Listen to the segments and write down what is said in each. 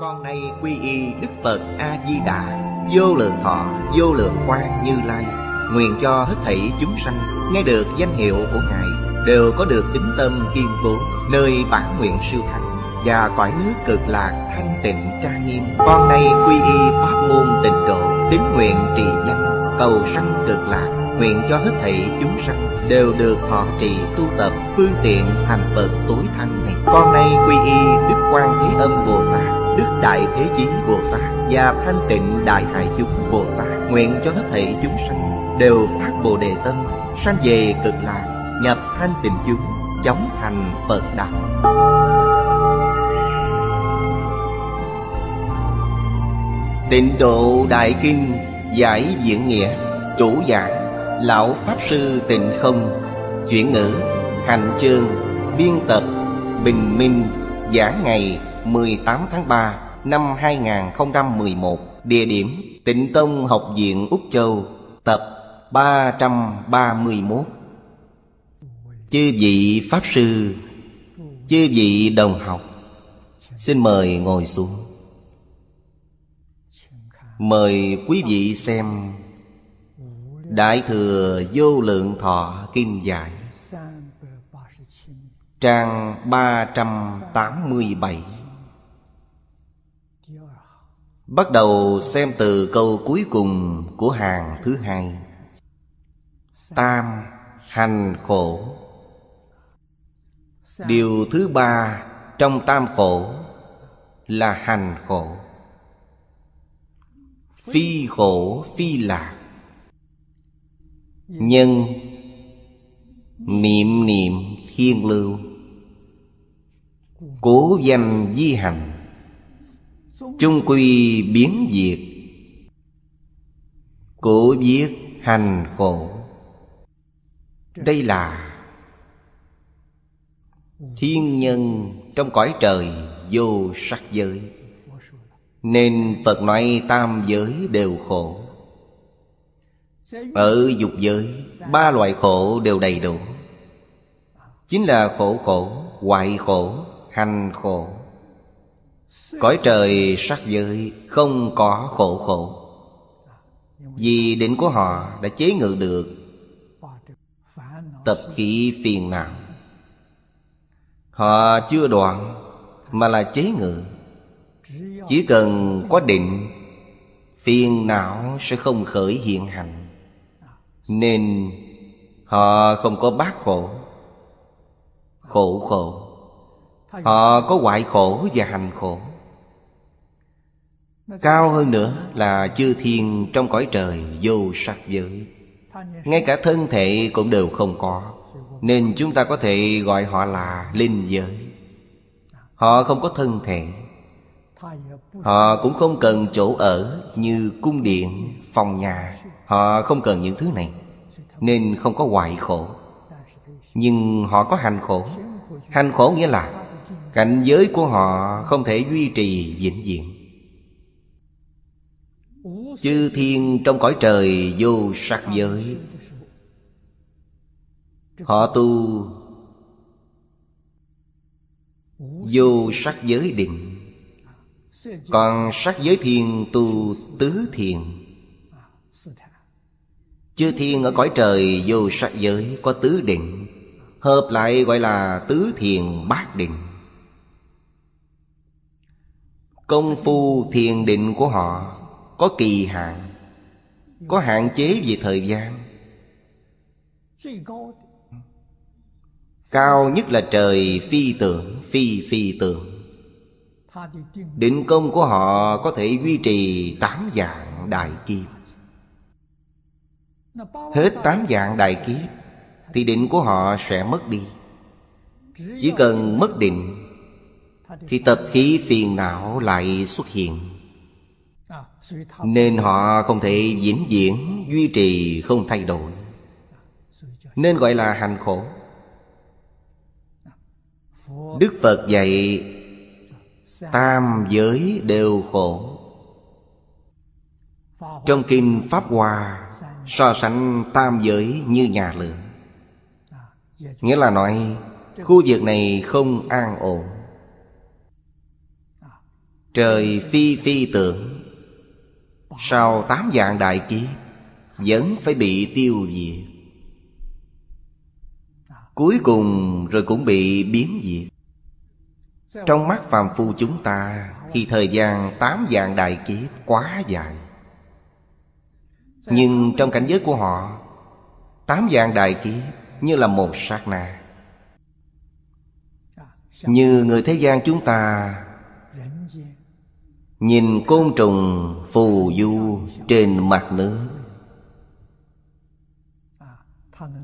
Con nay quy y Đức Phật A-di-đà. Vô lượng thọ, vô lượng quan như lai. Nguyện cho hết thảy chúng sanh Nghe được danh hiệu của Ngài Đều có được tính tâm kiên cố Nơi bản nguyện siêu thắng Và cõi nước cực lạc thanh tịnh trang nghiêm. Con nay quy y pháp môn tịnh độ Tín nguyện trì danh. Cầu sanh cực lạc Nguyện cho hết thảy chúng sanh Đều được thọ trì tu tập Phương tiện thành Phật tối thắng này. Con nay quy y Đức Quan Thế Âm Bồ Tát. Đức Đại Thế Chí Bồ Tát Và Thanh Tịnh Đại Hải Chúng Bồ Tát Nguyện cho hết thảy chúng sanh Đều phát Bồ Đề Tâm, Sanh về cực lạc, Nhập thanh tịnh chúng, Chóng thành Phật Đạo Tịnh độ Đại Kinh Giải diễn nghĩa, Chủ giảng, Lão Pháp Sư Tịnh Không, Chuyển ngữ, Hành chương, Biên tập, Bình Minh, Giảng ngày 18 tháng 3 năm 2011 Địa điểm Tịnh Tông Học viện Úc Châu, Tập 331 Chư vị Pháp Sư, Chư vị đồng học, Xin mời ngồi xuống. Mời quý vị xem Đại Thừa Vô Lượng Thọ Kim Giải, Trang 387 Bắt đầu xem từ câu cuối cùng của hàng thứ hai. Tam hành khổ. Điều thứ ba trong tam khổ là hành khổ. Phi khổ, phi lạc. Nhân Niệm niệm thiên lưu. Cố danh di hành chung quy biến diệt. Cổ viết hành khổ. Đây là Thiên nhân trong cõi trời vô sắc giới. Nên Phật nói tam giới đều khổ. Ở dục giới Ba loại khổ đều đầy đủ. Chính là khổ khổ, hoại khổ, hành khổ. Cõi trời sắc giới không có khổ khổ. Vì định của họ đã chế ngự được Tập khí phiền não. Họ chưa đoạn Mà là chế ngự. Chỉ cần có định, Phiền não sẽ không khởi hiện hành. Nên họ không có bát khổ. Khổ khổ. Họ có hoại khổ và hành khổ. Cao hơn nữa là chư thiên trong cõi trời vô sắc giới. Ngay cả thân thể cũng đều không có Nên chúng ta có thể gọi họ là linh giới. Họ không có thân thể. Họ cũng không cần chỗ ở như cung điện, phòng nhà. Họ không cần những thứ này Nên không có hoại khổ. Nhưng họ có hành khổ. Hành khổ nghĩa là Cảnh giới của họ không thể duy trì vĩnh viễn. Chư thiên trong cõi trời vô sắc giới. Họ tu Vô sắc giới định. Còn sắc giới thiên tu tứ thiền. Chư thiên ở cõi trời vô sắc giới có tứ định, Hợp lại gọi là tứ thiền bát định. Công phu thiền định của họ Có kỳ hạn, Có hạn chế về thời gian. Cao nhất là trời phi tưởng, Phi phi tưởng. Định công của họ có thể duy trì tám dạng đại kiếp. Hết tám dạng đại kiếp Thì định của họ sẽ mất đi. Chỉ cần mất định thì tập khí phiền não lại xuất hiện. Nên họ không thể vĩnh viễn Duy trì không thay đổi. Nên gọi là hành khổ. Đức Phật dạy, Tam giới đều khổ. Trong Kinh Pháp Hoa, So sánh tam giới như nhà lửa. Nghĩa là nói, Khu vực này không an ổn. Trời phi phi tưởng Sau tám dạng đại kiếp, Vẫn phải bị tiêu diệt. Cuối cùng rồi cũng bị biến diệt. Trong mắt phàm phu chúng ta, Thì thời gian tám dạng đại kiếp quá dài. Nhưng trong cảnh giới của họ, Tám dạng đại kiếp như là một sát na. Như người thế gian chúng ta Nhìn côn trùng phù du trên mặt nước.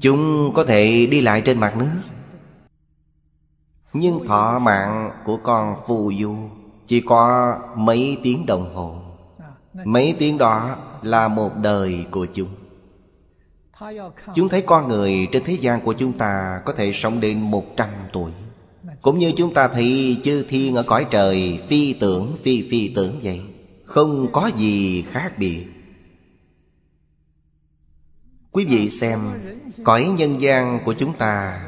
Chúng có thể đi lại trên mặt nước. Nhưng thọ mạng của con phù du Chỉ có mấy tiếng đồng hồ. Mấy tiếng đó là một đời của chúng. Chúng thấy con người trên thế gian của chúng ta Có thể sống đến một trăm tuổi. Cũng như chúng ta thấy chư thiên ở cõi trời Phi tưởng, phi phi tưởng vậy Không có gì khác biệt. Quý vị xem Cõi nhân gian của chúng ta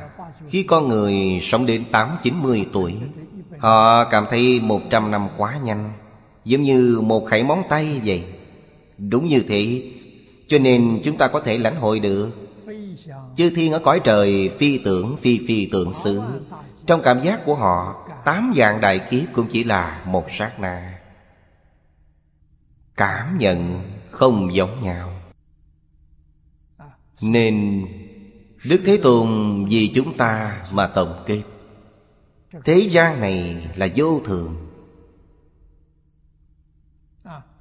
Khi con người sống đến tám chín mươi tuổi Họ cảm thấy một trăm năm quá nhanh Giống như một khẩy móng tay vậy. Đúng như thế Cho nên chúng ta có thể lãnh hội được. Chư thiên ở cõi trời phi tưởng phi phi tưởng xứ trong cảm giác của họ, Tám dạng đại kiếp cũng chỉ là một sát na. Cảm nhận không giống nhau. Nên Đức Thế Tôn vì chúng ta mà tổng kết. Thế gian này là vô thường.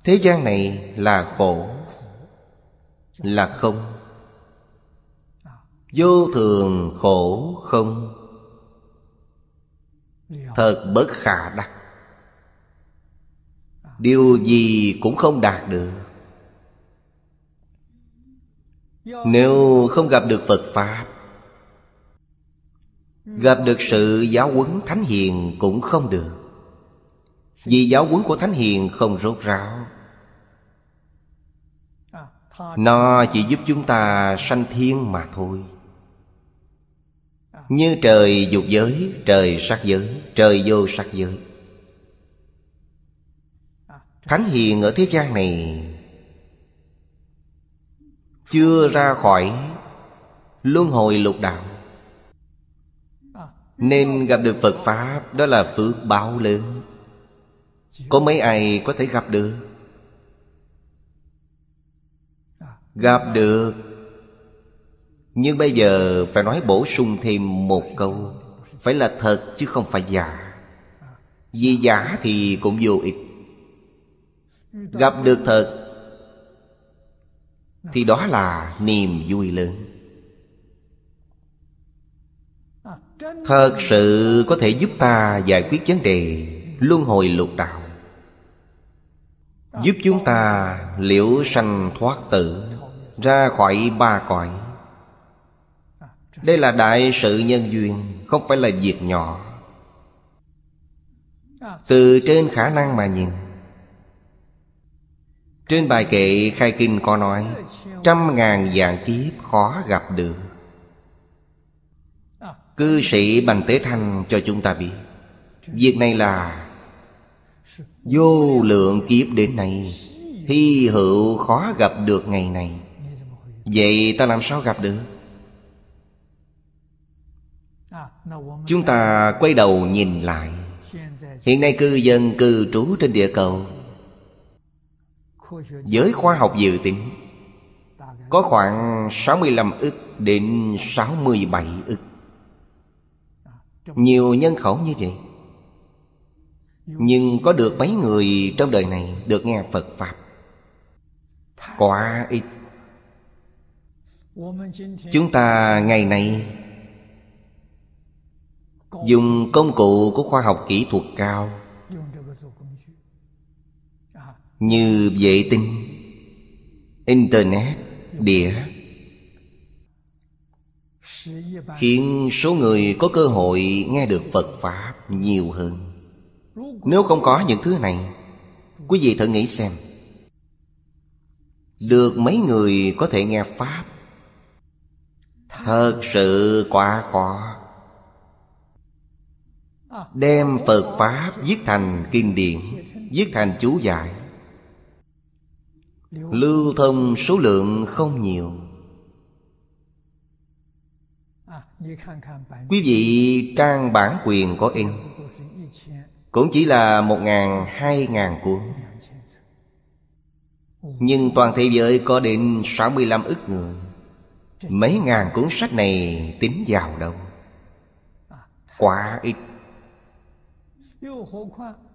Thế gian này là khổ, Là không. Vô thường khổ không Thật bất khả đắc. Điều gì cũng không đạt được. Nếu không gặp được Phật Pháp Gặp được sự giáo huấn Thánh Hiền cũng không được. Vì giáo huấn của Thánh Hiền không rốt ráo. Nó chỉ giúp chúng ta sanh thiên mà thôi như trời dục giới, trời sắc giới, trời vô sắc giới. Thánh Hiền ở thế gian này chưa ra khỏi luân hồi lục đạo. Nên gặp được phật pháp đó là phước báo lớn. Có mấy ai có thể gặp được? Gặp được nhưng bây giờ phải nói bổ sung thêm một câu. Phải là thật chứ không phải giả. Vì giả thì cũng vô ích. Gặp được thật thì đó là niềm vui lớn. Thật sự có thể giúp ta giải quyết vấn đề luân hồi lục đạo. Giúp chúng ta liễu sanh thoát tử ra khỏi ba cõi đây là đại sự nhân duyên, không phải là việc nhỏ. Từ trên khả năng mà nhìn. Trên bài kệ khai kinh có nói, Trăm ngàn dạng kiếp khó gặp được. Cư sĩ Bành Tế Thanh cho chúng ta biết, Việc này là Vô lượng kiếp đến nay, Hy hữu khó gặp được ngày này. Vậy ta làm sao gặp được? Chúng ta quay đầu nhìn lại. Hiện nay cư dân cư trú trên địa cầu. Giới khoa học dự tính, Có khoảng 65 ức đến 67 ức. Nhiều nhân khẩu như vậy. Nhưng có được mấy người trong đời này Được nghe Phật Pháp? Quá ít. Chúng ta ngày nay Dùng công cụ của khoa học kỹ thuật cao như vệ tinh, internet, đĩa, khiến số người có cơ hội nghe được phật pháp nhiều hơn. Nếu không có những thứ này, quý vị thử nghĩ xem, được mấy người có thể nghe pháp? Thật sự quá khó. Đem Phật Pháp viết thành kinh điển Viết thành chú giải Lưu thông số lượng không nhiều. Quý vị trang bản quyền có in Cũng chỉ là một ngàn, hai ngàn cuốn. Nhưng toàn thế giới có đến 65 ức người. Mấy ngàn cuốn sách này tính vào đâu. Quá ít.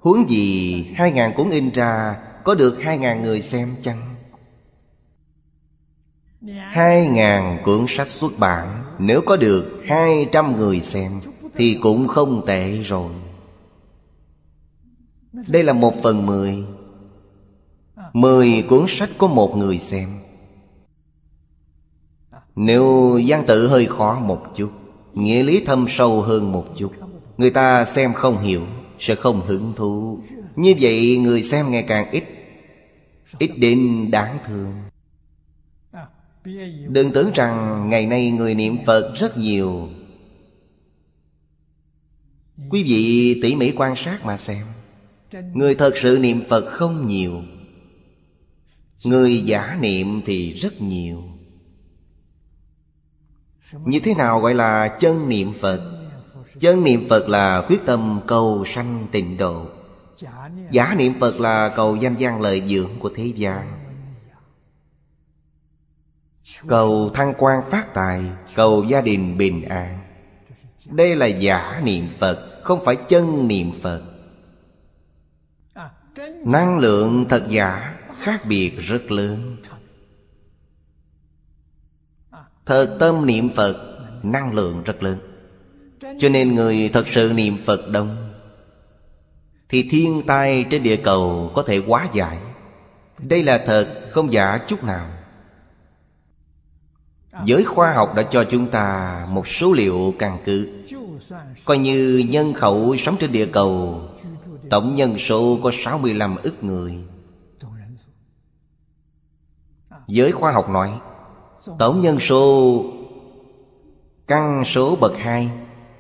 Huống gì hai ngàn cuốn in ra, Có được hai ngàn người xem chăng? Hai ngàn cuốn sách xuất bản, Nếu có được hai trăm người xem Thì cũng không tệ rồi. Đây là một phần mười. Mười cuốn sách có một người xem. Nếu gian tự hơi khó một chút, Nghĩa lý thâm sâu hơn một chút, Người ta xem không hiểu. Sẽ không hứng thú Như vậy người xem ngày càng ít Ít đến đáng thương. Đừng tưởng rằng ngày nay người niệm Phật rất nhiều. Quý vị tỉ mỉ quan sát mà xem. Người thật sự niệm Phật không nhiều. Người giả niệm thì rất nhiều. Như thế nào gọi là chân niệm Phật? Chân niệm Phật là quyết tâm cầu sanh tịnh độ. Giả niệm Phật là cầu danh gian lợi dưỡng của thế gian. Cầu thăng quan phát tài, Cầu gia đình bình an. Đây là giả niệm Phật, Không phải chân niệm Phật. Năng lượng thật giả khác biệt rất lớn. Thật tâm niệm Phật, Năng lượng rất lớn. Cho nên người thật sự niệm Phật đông, Thì thiên tai trên địa cầu có thể quá giải. Đây là thật, không giả chút nào. Giới khoa học đã cho chúng ta một số liệu căn cứ. Coi như nhân khẩu sống trên địa cầu, Tổng nhân số có 65 ức người. Giới khoa học nói, Tổng nhân số, Căn số bậc 2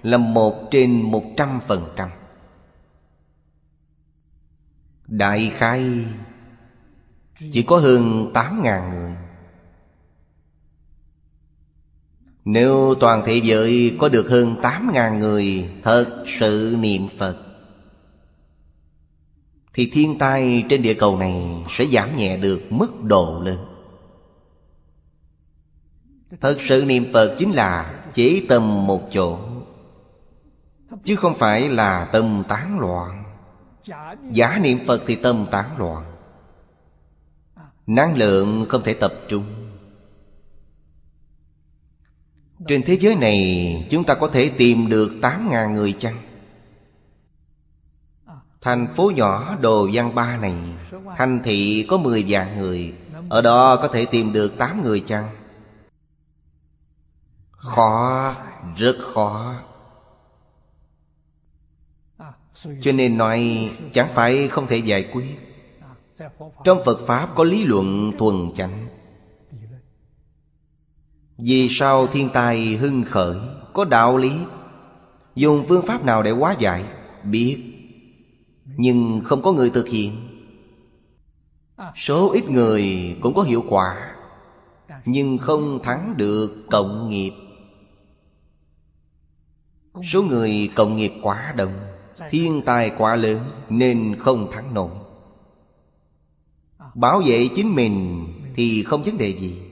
là một trên một trăm phần trăm. Đại khai, Chỉ có hơn tám ngàn người. Nếu toàn thế giới có được hơn tám ngàn người thật sự niệm Phật, Thì thiên tai trên địa cầu này sẽ giảm nhẹ được mức độ lớn. Thật sự niệm Phật chính là chỉ tâm một chỗ. Chứ không phải là tâm tán loạn. Giả niệm Phật thì tâm tán loạn. Năng lượng không thể tập trung. Trên thế giới này chúng ta có thể tìm được 8.000 người chăng? Thành phố nhỏ Đồ Văn Ba này Thành thị có 10 vạn người. Ở đó có thể tìm được 8 người chăng? Khó, rất khó. Cho nên nói chẳng phải không thể giải quyết. Trong Phật Pháp có lý luận thuần chánh. Vì sao thiên tai hưng khởi, Có đạo lý? Dùng phương pháp nào để hóa giải? Biết. Nhưng không có người thực hiện. Số ít người cũng có hiệu quả, Nhưng không thắng được cộng nghiệp. Số người cộng nghiệp quá đông. Thiên tai quá lớn Nên không thắng nổi. Bảo vệ chính mình Thì không vấn đề gì.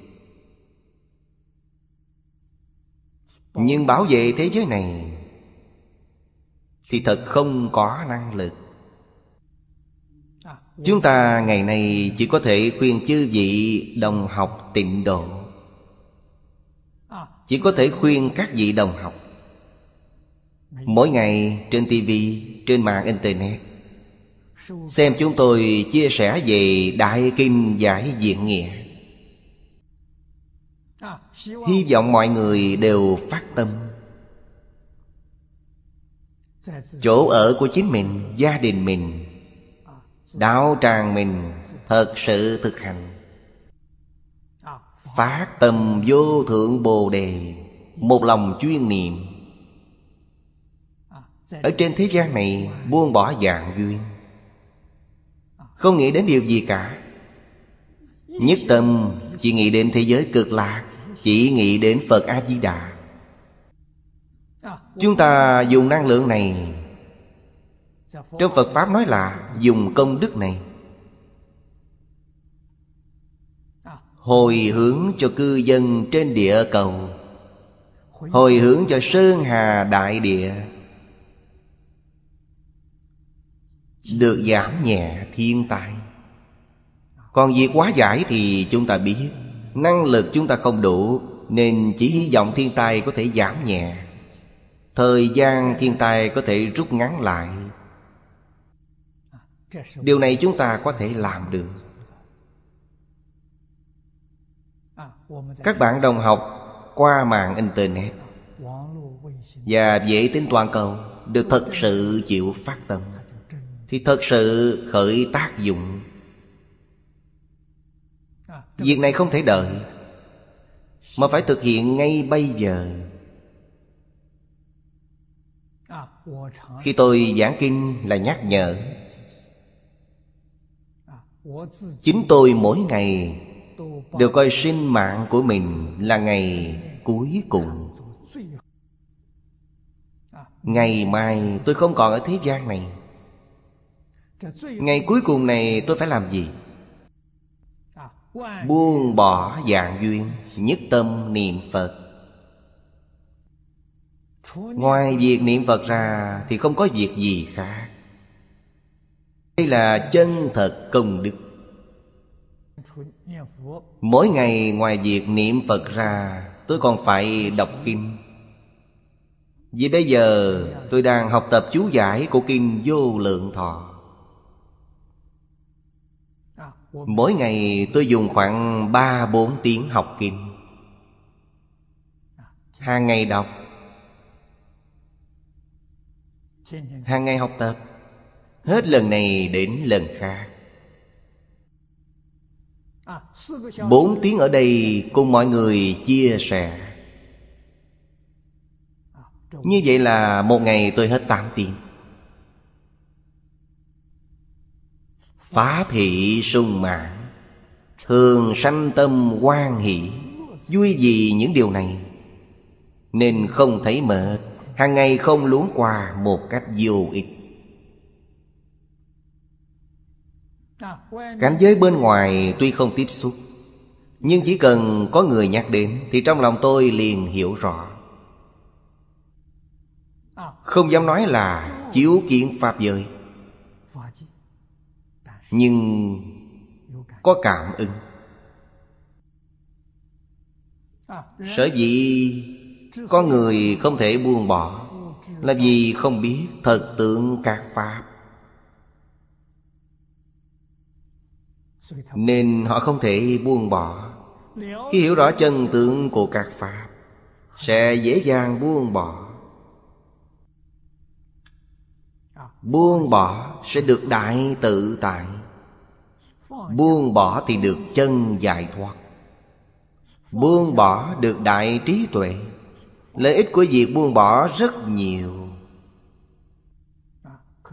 Nhưng bảo vệ thế giới này Thì thật không có năng lực. Chúng ta ngày nay chỉ có thể khuyên chư vị đồng học tịnh độ. Chỉ có thể khuyên các vị đồng học Mỗi ngày trên TV, trên mạng Internet. Xem chúng tôi chia sẻ về Đại Kinh Giải Diện Nghĩa. Hy vọng mọi người đều phát tâm. Chỗ ở của chính mình gia đình mình đạo tràng mình thật sự thực hành. Phát tâm vô thượng bồ đề một lòng chuyên niệm. Ở trên thế gian này, buông bỏ dạng duyên. Không nghĩ đến điều gì cả. Nhất tâm chỉ nghĩ đến thế giới cực lạc, Chỉ nghĩ đến Phật A-di-đà. Chúng ta dùng năng lượng này. Trong Phật Pháp nói là Dùng công đức này. Hồi hướng cho cư dân trên địa cầu. Hồi hướng cho Sơn Hà Đại Địa. Được giảm nhẹ thiên tai. Còn việc quá giải thì chúng ta biết. Năng lực chúng ta không đủ, Nên chỉ hy vọng thiên tai có thể giảm nhẹ. Thời gian thiên tai có thể rút ngắn lại. Điều này chúng ta có thể làm được. Các bạn đồng học qua mạng Internet Và vệ tinh toàn cầu Được thật sự chịu phát tâm. Thì thật sự khởi tác dụng. Việc này không thể đợi Mà phải thực hiện ngay bây giờ. Khi tôi giảng kinh là nhắc nhở. Chính tôi mỗi ngày Đều coi sinh mạng của mình là ngày cuối cùng. Ngày mai tôi không còn ở thế gian này Ngày cuối cùng này tôi phải làm gì? Buông bỏ dạng duyên, Nhất tâm niệm Phật. Ngoài việc niệm Phật ra Thì không có việc gì khác. Đây là chân thật công đức. Mỗi ngày ngoài việc niệm Phật ra, Tôi còn phải đọc kinh. Vì bây giờ tôi đang học tập chú giải của kinh Vô Lượng Thọ. Mỗi ngày tôi dùng khoảng 3-4 tiếng học kinh Hàng ngày đọc. Hàng ngày học tập. Hết lần này đến lần khác. Bốn tiếng ở đây cùng mọi người chia sẻ. Như vậy là một ngày tôi hết tám tiếng. Phá thị sung mãn Thường sanh tâm quan hỷ, Vui vì những điều này. Nên không thấy mệt, hàng ngày không luống qua một cách vô ích. Cảnh giới bên ngoài tuy không tiếp xúc, nhưng chỉ cần có người nhắc đến thì trong lòng tôi liền hiểu rõ. Không dám nói là chiếu kiến pháp giới nhưng có cảm ứng. Sở dĩ có người không thể buông bỏ Là vì không biết thật tượng các Pháp. Nên họ không thể buông bỏ. Khi hiểu rõ chân tướng của các Pháp, Sẽ dễ dàng buông bỏ. Buông bỏ sẽ được đại tự tại. Buông bỏ thì được chân giải thoát. Buông bỏ được đại trí tuệ. Lợi ích của việc buông bỏ rất nhiều.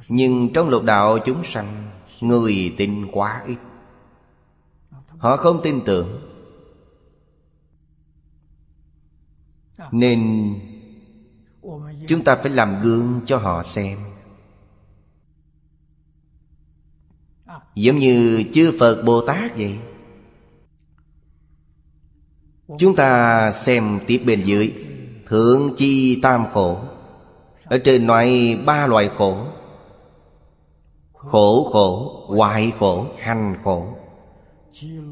Nhưng trong lục đạo chúng sanh, Người tin quá ít. Họ không tin tưởng. Nên, Chúng ta phải làm gương cho họ xem. Giống như chư Phật Bồ Tát vậy. Chúng ta xem tiếp bên dưới. Thượng chi tam khổ. Ở trên nói ba loại khổ. Khổ khổ, hoại khổ, hành khổ.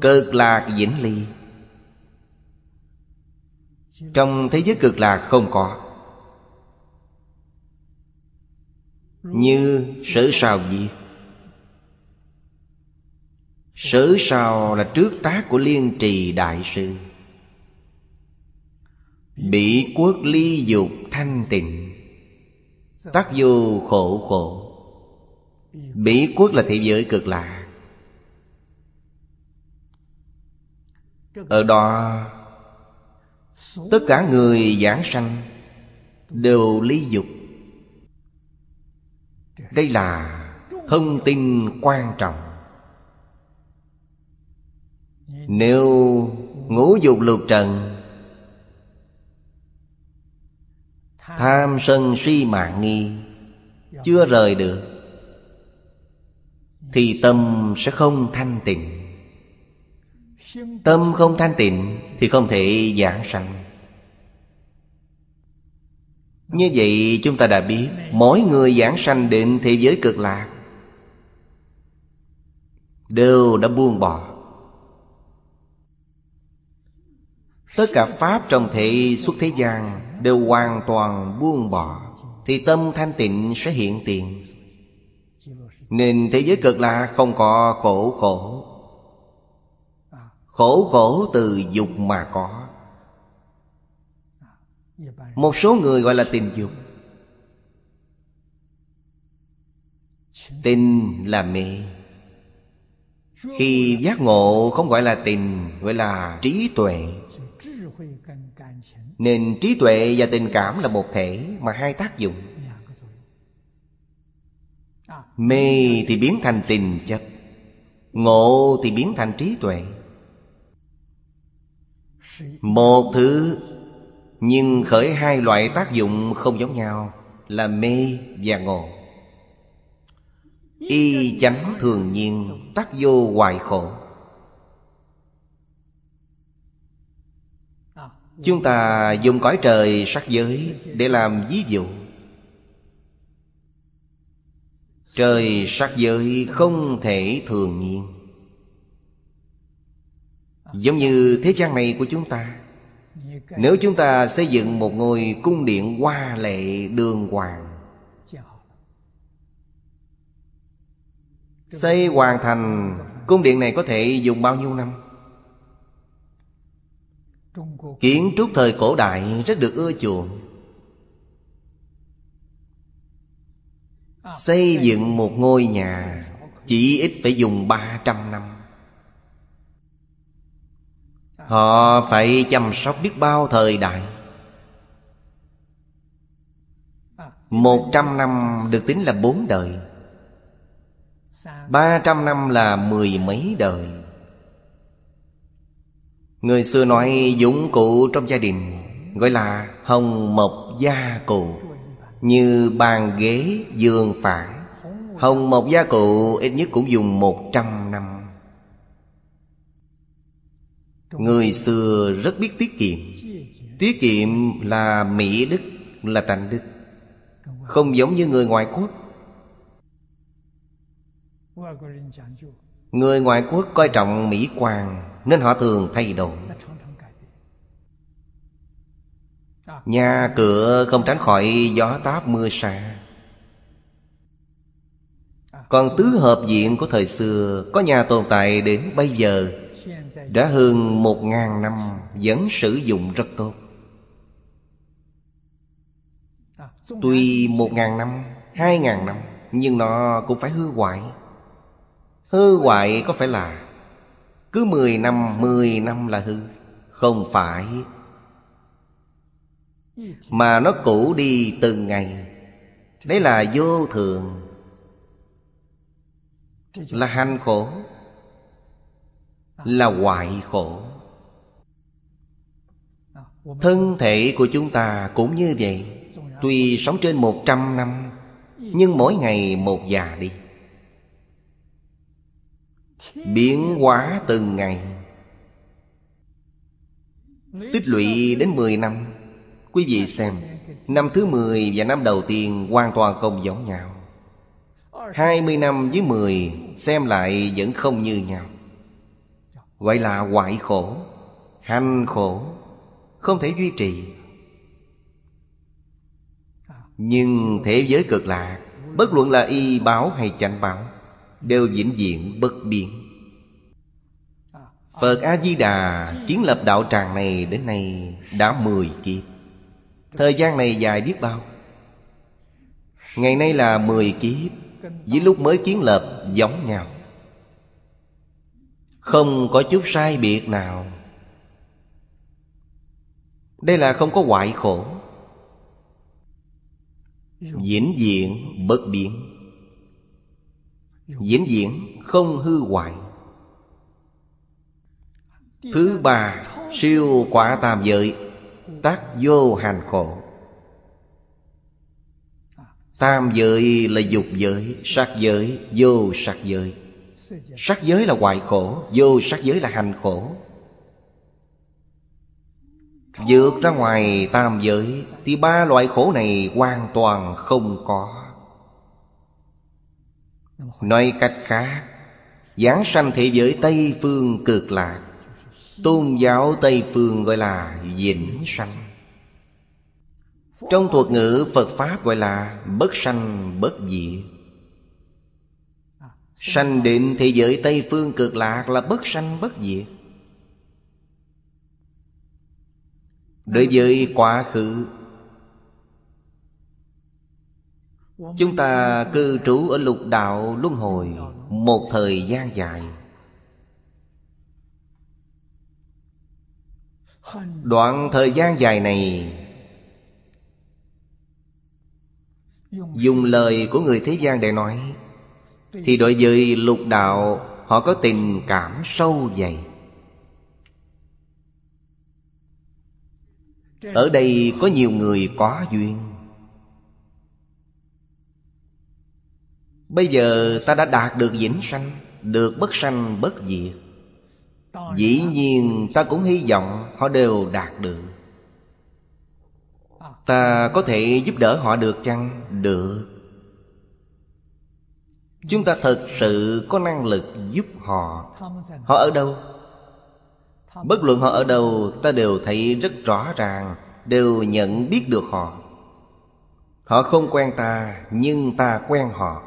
Cực lạc vĩnh ly. Trong thế giới cực lạc không có. Như sở sao diệt. Sử sao là trước tác của Liên Trì Đại Sư? Bị quốc ly dục thanh tịnh, Tắc vô khổ khổ. Bỉ quốc là thế giới cực lạ. Ở đó, Tất cả người giảng sanh Đều ly dục. Đây là thông tin quan trọng. Nếu ngũ dục lục trần, Tham sân si mạng nghi Chưa rời được, Thì tâm sẽ không thanh tịnh. Tâm không thanh tịnh Thì không thể giảng sanh. Như vậy chúng ta đã biết, Mỗi người giảng sanh định thế giới cực lạc Đều đã buông bỏ. Tất cả Pháp trong thể xuất thế gian Đều hoàn toàn buông bỏ, Thì tâm thanh tịnh sẽ hiện tiền. Nên thế giới cực lạc không có khổ khổ. Khổ khổ từ dục mà có. Một số người gọi là tình dục. Tình là mê. Khi giác ngộ không gọi là tình, Gọi là trí tuệ. Nên trí tuệ và tình cảm là một thể Mà hai tác dụng. Mê thì biến thành tình chấp Ngộ thì biến thành trí tuệ. Một thứ Nhưng khởi hai loại tác dụng không giống nhau Là mê và ngộ. Y chánh thường nhiên Tắc vô hoài khổ Chúng ta dùng cõi trời sắc giới Để làm ví dụ. Trời sắc giới không thể thường nhiên. Giống như thế gian này của chúng ta, Nếu chúng ta xây dựng một ngôi cung điện hoa lệ đường hoàng, Xây hoàn thành Cung điện này có thể dùng bao nhiêu năm? Kiến trúc thời cổ đại rất được ưa chuộng. Xây dựng một ngôi nhà Chỉ ít phải dùng 300 năm. Họ phải chăm sóc biết bao thời đại. Một trăm năm được tính là bốn đời. Ba trăm năm là mười mấy đời. Người xưa nói dụng cụ trong gia đình, Gọi là hồng mộc gia cụ, Như bàn ghế giường phản. Hồng mộc gia cụ ít nhất cũng dùng một trăm năm. Người xưa rất biết tiết kiệm. Tiết kiệm là mỹ đức, Là tánh đức. Không giống như người ngoại quốc. Người ngoại quốc coi trọng mỹ quan. Nên họ thường thay đổi. Nhà cửa không tránh khỏi gió táp mưa sa. Còn tứ hợp diện của thời xưa Có nhà tồn tại đến bây giờ. Đã hơn một ngàn năm Vẫn sử dụng rất tốt. Tuy một ngàn năm, Hai ngàn năm, Nhưng nó cũng phải hư hoại. Hư hoại có phải là cứ mười năm Mười năm là hư. Không phải. Mà nó cũ đi từng ngày. Đấy là vô thường. Là hành khổ. Là hoại khổ. Thân thể của chúng ta cũng như vậy. Tuy sống trên một trăm năm, nhưng mỗi ngày một già đi biến hóa từng ngày. Tích lũy đến mười năm. Quý vị xem, năm thứ mười và năm đầu tiên hoàn toàn không giống nhau. Hai mươi năm với mười xem lại vẫn không như nhau. Gọi là hoại khổ Hành khổ, Không thể duy trì. Nhưng thế giới cực lạc Bất luận là y báo hay chánh báo Đều vĩnh viễn bất biến. Phật A-di-đà kiến lập đạo tràng này đến nay đã mười kiếp. Thời gian này dài biết bao. Ngày nay là mười kiếp, Với lúc mới kiến lập giống nhau. Không có chút sai biệt nào. Đây là không có hoại khổ. Vĩnh diện bất biến. Vĩnh viễn không hư hoại. Thứ ba, Siêu quả tam giới, Tác vô hành khổ. Tam giới là dục giới Sắc giới, Vô sắc giới. Sắc giới là hoại khổ, Vô sắc giới là hành khổ. Vượt ra ngoài tam giới, Thì ba loại khổ này hoàn toàn không có. Nói cách khác Giáng sanh thế giới Tây Phương cực lạc, Tôn giáo Tây Phương gọi là vĩnh sanh. Trong thuật ngữ Phật Pháp gọi là bất sanh, bất diệt. Sanh định thế giới Tây Phương cực lạc là bất sanh, bất diệt. Đối với quá khứ Chúng ta cư trú ở lục đạo luân hồi, Một thời gian dài. Đoạn thời gian dài này, Dùng lời của người thế gian để nói, Thì đối với lục đạo, Họ có tình cảm sâu dày. Ở đây có nhiều người có duyên. Bây giờ ta đã đạt được vĩnh sanh, Được bất sanh bất diệt. Dĩ nhiên ta cũng hy vọng họ đều đạt được. Ta có thể giúp đỡ họ được chăng? Được. Chúng ta thật sự có năng lực giúp họ. Họ ở đâu? Bất luận họ ở đâu, Ta đều thấy rất rõ ràng, Đều nhận biết được họ. Họ không quen ta, Nhưng ta quen họ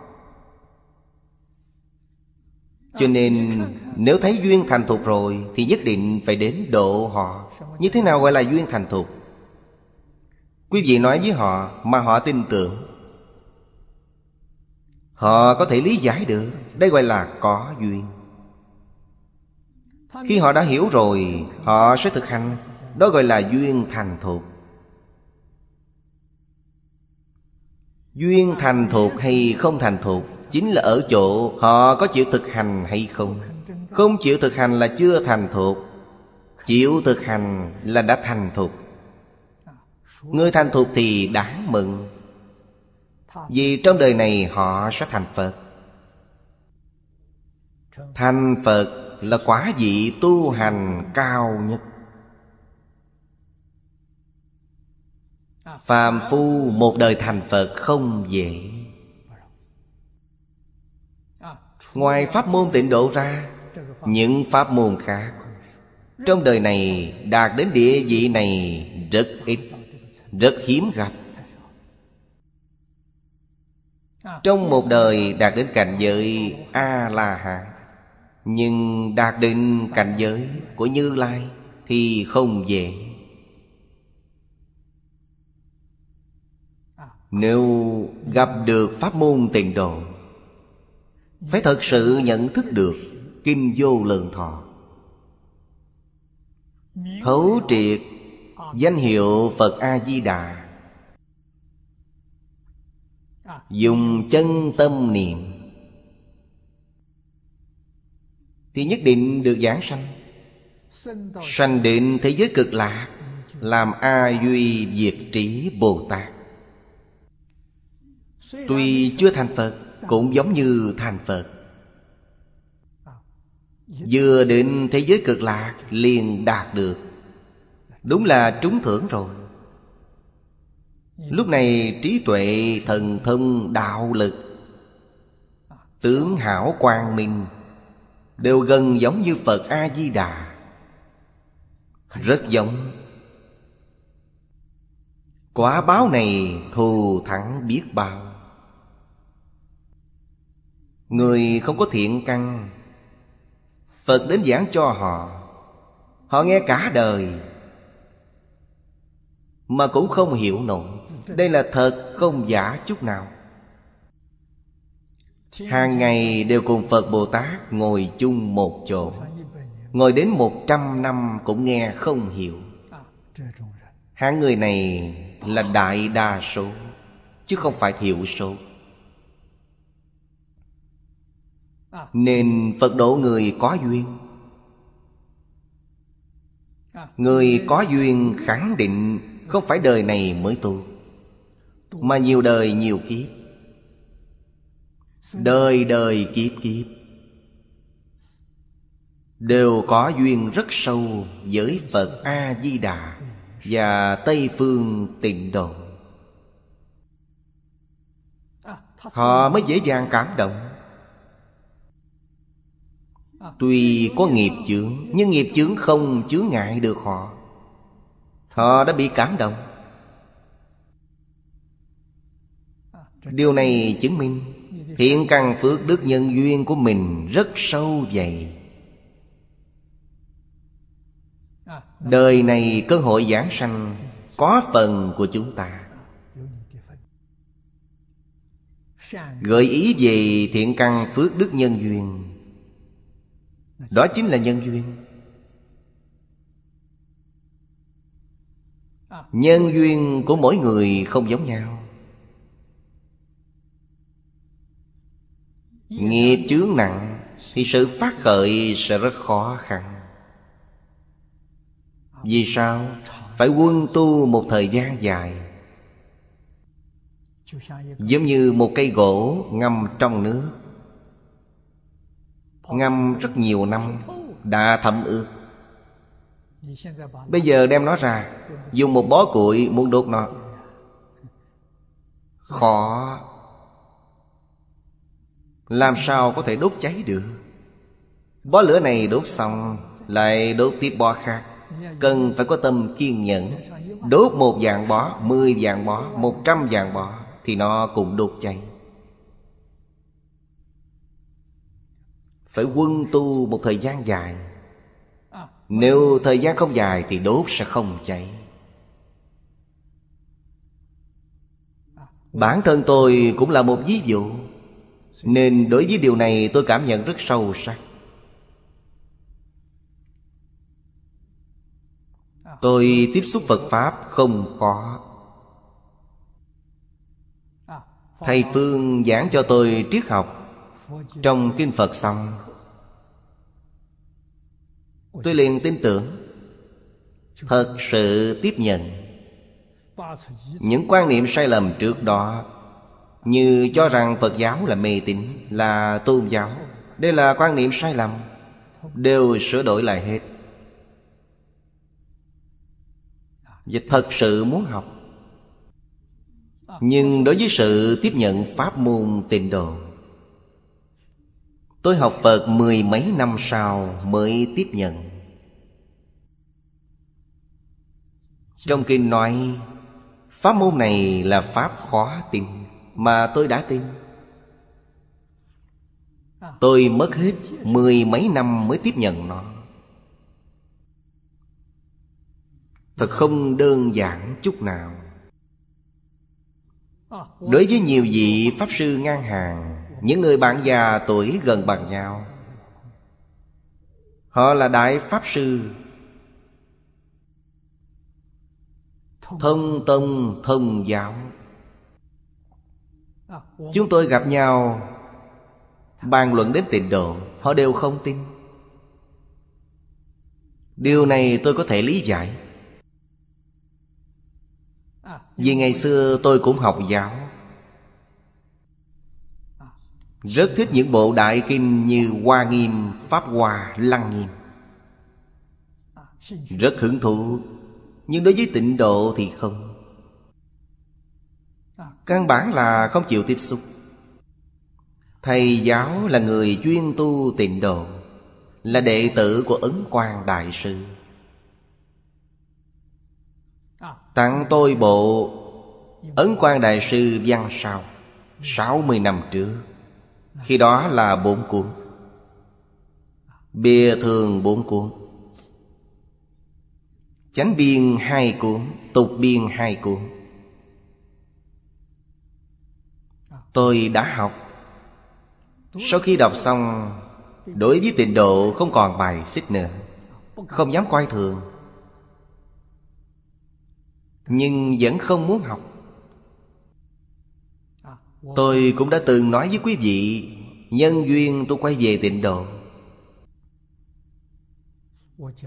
cho nên, nếu thấy duyên thành thục rồi, Thì nhất định phải đến độ họ. Như thế nào gọi là duyên thành thục? Quý vị nói với họ Mà họ tin tưởng. Họ có thể lý giải được, Đây gọi là có duyên. Khi họ đã hiểu rồi, Họ sẽ thực hành, Đó gọi là duyên thành thục. Duyên thành thục hay không thành thục Chính là ở chỗ họ có chịu thực hành hay không? Không chịu thực hành là chưa thành thục. Chịu thực hành là đã thành thục. Người thành thục thì đáng mừng. Vì trong đời này họ sẽ thành Phật. Thành Phật là quả vị tu hành cao nhất. Phàm phu một đời thành Phật không dễ. Ngoài pháp môn tịnh độ ra, Những pháp môn khác Trong đời này đạt đến địa vị này rất ít, Rất hiếm gặp. Trong một đời đạt đến cảnh giới A-la-hán, Nhưng đạt đến cảnh giới của Như Lai Thì không dễ. Nếu gặp được pháp môn tịnh độ phải thật sự nhận thức được kim vô lượng thọ. Thấu triệt Danh hiệu Phật A-di-đà. Dùng chân tâm niệm. Thì nhất định được giảng sanh. Sanh định thế giới cực lạc, Làm A Duy Diệt Trí Bồ Tát. Tuy chưa thành Phật cũng giống như thành Phật. Vừa đến thế giới cực lạc, liền đạt được. Đúng là trúng thưởng rồi. Lúc này trí tuệ thần thông đạo lực, Tướng hảo quang minh, Đều gần giống như Phật A-di-đà. Rất giống. Quả báo này thù thắng biết bao. Người không có thiện căn, Phật đến giảng cho họ Họ nghe cả đời, Mà cũng không hiểu nổi. Đây là thật không giả chút nào. Hàng ngày đều cùng Phật Bồ Tát ngồi chung một chỗ, Ngồi đến một trăm năm cũng nghe không hiểu. Hạng người này là đại đa số, Chứ không phải thiểu số. Nên Phật độ người có duyên. Người có duyên khẳng định Không phải đời này mới tu Mà nhiều đời nhiều kiếp. Đời đời kiếp kiếp Đều có duyên rất sâu Với Phật A-di-đà Và Tây Phương tịnh độ. Họ mới dễ dàng cảm động Tuy có nghiệp chướng, Nhưng nghiệp chướng không chướng ngại được họ. Họ đã bị cảm động. Điều này chứng minh Thiện căn phước đức nhân duyên của mình rất sâu dày. Đời này cơ hội giảng sanh Có phần của chúng ta. Gợi ý về thiện căn phước đức nhân duyên. Đó chính là nhân duyên. Nhân duyên của mỗi người không giống nhau. Nghiệp chướng nặng Thì sự phát khởi sẽ rất khó khăn. Vì sao? Phải quân tu một thời gian dài. Giống như một cây gỗ ngâm trong nước. Ngâm rất nhiều năm Đã thấm ướt. Bây giờ đem nó ra, Dùng một bó củi muốn đốt nó. Khó. Làm sao có thể đốt cháy được? Bó lửa này đốt xong, Lại đốt tiếp bó khác. Cần phải có tâm kiên nhẫn. Đốt một dạng bó, Mười dạng bó, Một trăm dạng bó Thì nó cũng đốt cháy. Phải quân tu một thời gian dài. Nếu thời gian không dài Thì đốt sẽ không cháy. Bản thân tôi cũng là một ví dụ, Nên đối với điều này tôi cảm nhận rất sâu sắc. Tôi tiếp xúc Phật Pháp không khó. Thầy Phương giảng cho tôi triết học Trong Kinh Phật xong. Tôi liền tin tưởng. Thật sự tiếp nhận. Những quan niệm sai lầm trước đó Như cho rằng Phật giáo là mê tín Là tôn giáo. Đây là quan niệm sai lầm. Đều sửa đổi lại hết. Và thật sự muốn học. Nhưng đối với sự tiếp nhận pháp môn tịnh độ Tôi học Phật mười mấy năm sau mới tiếp nhận Trong kinh nói, Pháp môn này là pháp khó tin Mà tôi đã tin. Tôi mất hết mười mấy năm mới tiếp nhận nó. Thật không đơn giản chút nào. Đối với nhiều vị Pháp Sư ngang hàng, Những người bạn già tuổi gần bằng nhau, Họ là Đại Pháp Sư Thông tông thông giáo. Chúng tôi gặp nhau Bàn luận đến tịnh độ Họ đều không tin. Điều này tôi có thể lý giải. Vì ngày xưa tôi cũng học giáo. Rất thích những bộ đại kinh như Hoa Nghiêm, Pháp Hoa, Lăng Nghiêm. Rất hứng thú nhưng đối với tịnh độ thì không. Căn bản là không chịu tiếp xúc. Thầy giáo là người chuyên tu tịnh độ, Là đệ tử của Ấn Quang Đại Sư. Tặng tôi bộ Ấn Quang Đại Sư văn sao sáu mươi năm trước. Khi đó là bốn cuốn. Bìa thường bốn cuốn. Chánh biên hai cuốn Tục biên hai cuốn Tôi đã học. Sau khi đọc xong, Đối với tịnh độ không còn bài xích nữa. Không dám coi thường. Nhưng vẫn không muốn học. Tôi cũng đã từng nói với quý vị, Nhân duyên tôi quay về tịnh độ.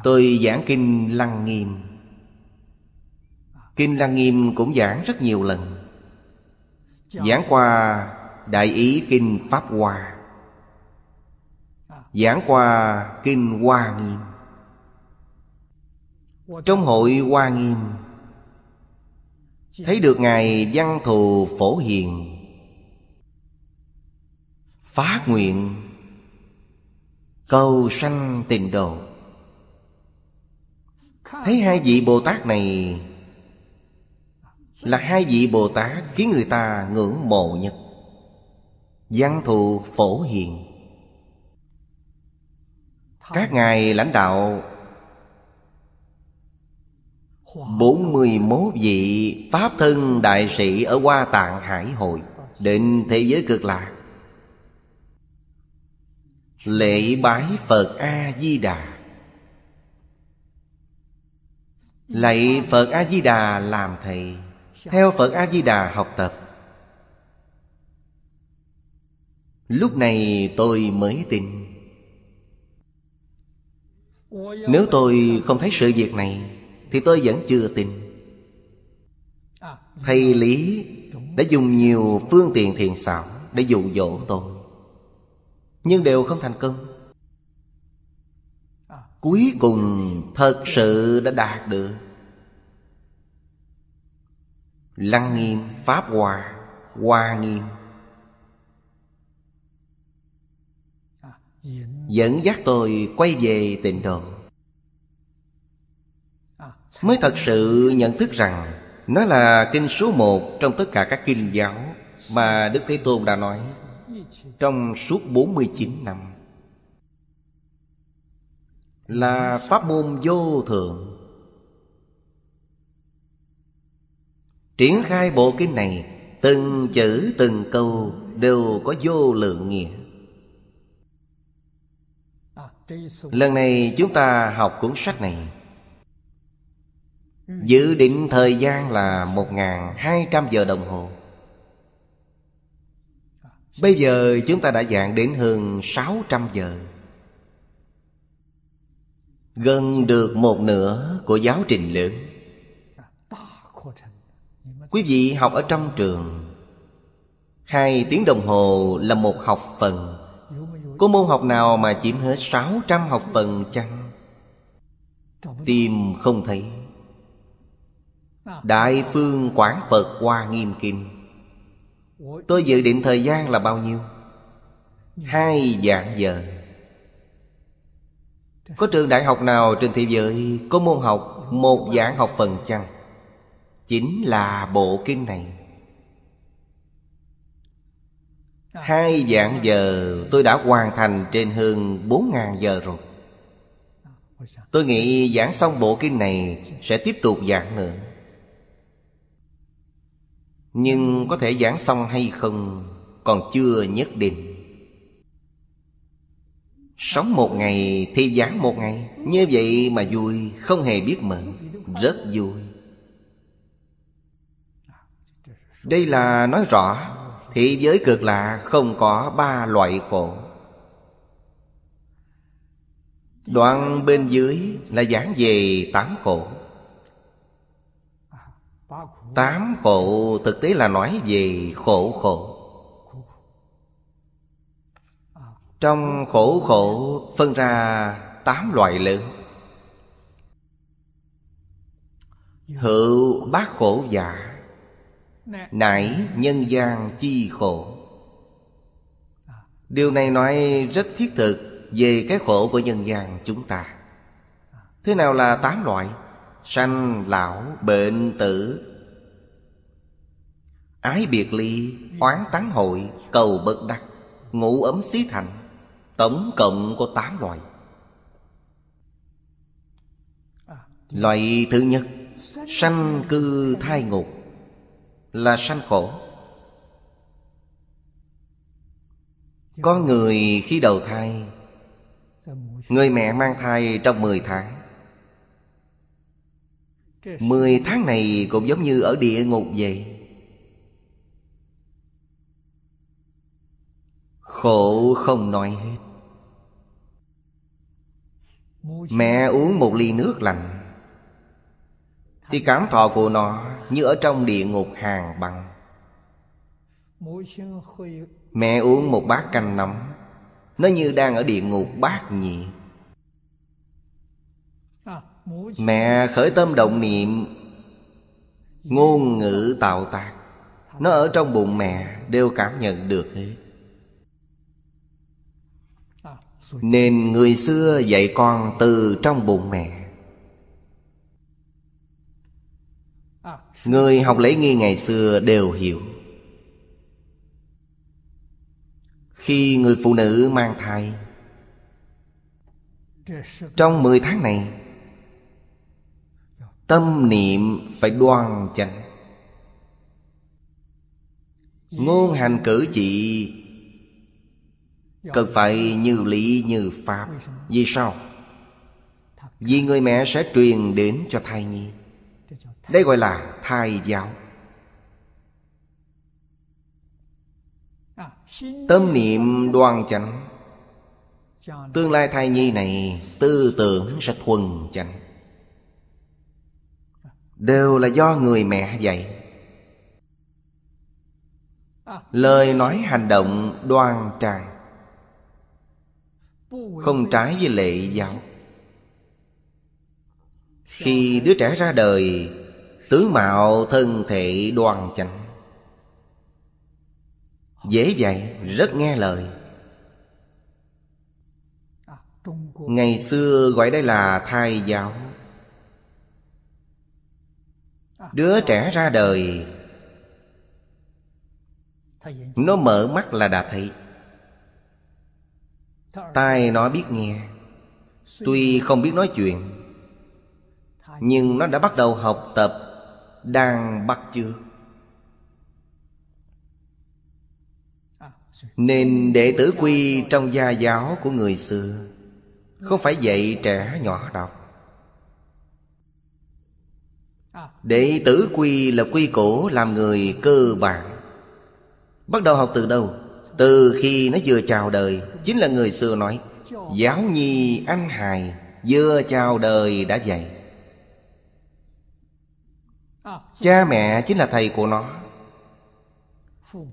Tôi giảng kinh Lăng Nghiêm. Kinh Lăng Nghiêm cũng giảng rất nhiều lần. Giảng qua Đại ý Kinh Pháp Hoa. Giảng qua Kinh Hoa Nghiêm. Trong hội Hoa Nghiêm, Thấy được Ngài Văn Thù Phổ Hiền Phát nguyện Cầu sanh tịnh độ Thấy hai vị Bồ Tát này Là hai vị Bồ Tát khiến người ta ngưỡng mộ nhất giang thù phổ hiền. Các ngài lãnh đạo 41 vị Pháp thân đại sĩ ở Hoa Tạng Hải Hội Định thế giới cực lạc. Lễ bái Phật A-di-đà Lạy Phật A-di-đà làm thầy. Theo Phật A-di-đà học tập. Lúc này tôi mới tin. Nếu tôi không thấy sự việc này, Thì tôi vẫn chưa tin. Thầy Lý đã dùng nhiều phương tiện thiền xảo Để dụ dỗ tôi, Nhưng đều không thành công. Cuối cùng thật sự đã đạt được. Lăng nghiêm, Pháp Hòa Hoa nghiêm. Dẫn dắt tôi quay về tịnh độ. Mới thật sự nhận thức rằng Nó là kinh số một trong tất cả các kinh giáo Mà Đức Thế Tôn đã nói Trong suốt 49 năm là pháp môn vô thượng. Triển khai bộ kinh này, từng chữ, từng câu đều có vô lượng nghĩa. Lần này chúng ta học cuốn sách này. Dự định thời gian là 1.200 giờ đồng hồ. Bây giờ chúng ta đã dạng đến hơn 600 giờ. Gần được một nửa của giáo trình lớn Quý vị học ở trong trường Hai tiếng đồng hồ là một học phần Có môn học nào mà chiếm hết 600 học phần chăng? Tìm không thấy Đại phương Quảng Phật Hoa Nghiêm kim. Tôi dự định thời gian là bao nhiêu? Hai dạng giờ có trường đại học nào trên thế giới Có môn học một giảng học phần chăng? Chính là bộ kinh này. Hai giảng giờ tôi đã hoàn thành trên hơn bốn ngàn giờ rồi. Tôi nghĩ giảng xong bộ kinh này Sẽ tiếp tục giảng nữa. Nhưng có thể giảng xong hay không Còn chưa nhất định. Sống một ngày thì giảng một ngày. Như vậy mà vui, Không hề biết mệt. Rất vui. Đây là nói rõ Thế giới cực lạ không có ba loại khổ. Đoạn bên dưới là giảng về tám khổ. Tám khổ thực tế là nói về khổ khổ. Trong khổ khổ phân ra tám loại lớn. Hữu bác khổ giả Nải nhân gian chi khổ. Điều này nói rất thiết thực Về cái khổ của nhân gian chúng ta. Thế nào là tám loại? Sanh, lão, bệnh, tử. Ái biệt ly, oán tán hội, cầu bất đắc Ngủ ấm xí thành. Tổng cộng có 8 loại Loại thứ nhất, Sanh cư thai ngục, Là sanh khổ. Có người khi đầu thai, Người mẹ mang thai trong 10 tháng. 10 tháng này cũng giống như ở địa ngục vậy. Khổ không nói hết. Mẹ uống một ly nước lạnh. Thì cảm thọ của nó như ở trong địa ngục hàng bằng. Mẹ uống một bát canh nóng Nó như đang ở địa ngục bát nhị. Mẹ khởi tâm động niệm, Ngôn ngữ tạo tác. Nó ở trong bụng mẹ Đều cảm nhận được hết. Nên người xưa dạy con từ trong bụng mẹ. Người học lễ nghi ngày xưa đều hiểu. Khi người phụ nữ mang thai Trong 10 tháng này Tâm niệm phải đoan chánh. Ngôn hành cử chỉ Cần phải như lý như pháp. Vì sao? Vì người mẹ sẽ truyền đến cho thai nhi. Đây gọi là thai giáo. Tâm niệm đoan chánh. Tương lai thai nhi này, Tư tưởng sẽ thuần chánh. Đều là do người mẹ dạy. Lời nói hành động đoan trang. Không trái với lệ giáo. Khi đứa trẻ ra đời Tướng mạo thân thể đoan chánh. Dễ dạy, rất nghe lời. Ngày xưa gọi đây là thai giáo. Đứa trẻ ra đời Nó mở mắt là đã thấy Tai nó biết nghe. Tuy không biết nói chuyện, Nhưng nó đã bắt đầu học tập Đang bắt chước Nên đệ tử quy trong gia giáo của người xưa Không phải dạy trẻ nhỏ đọc. Đệ tử quy là quy cổ làm người cơ bản. Bắt đầu học từ đâu? Từ khi nó vừa chào đời Chính là người xưa nói Giáo nhi anh hài Vừa chào đời đã dạy Cha mẹ chính là thầy của nó.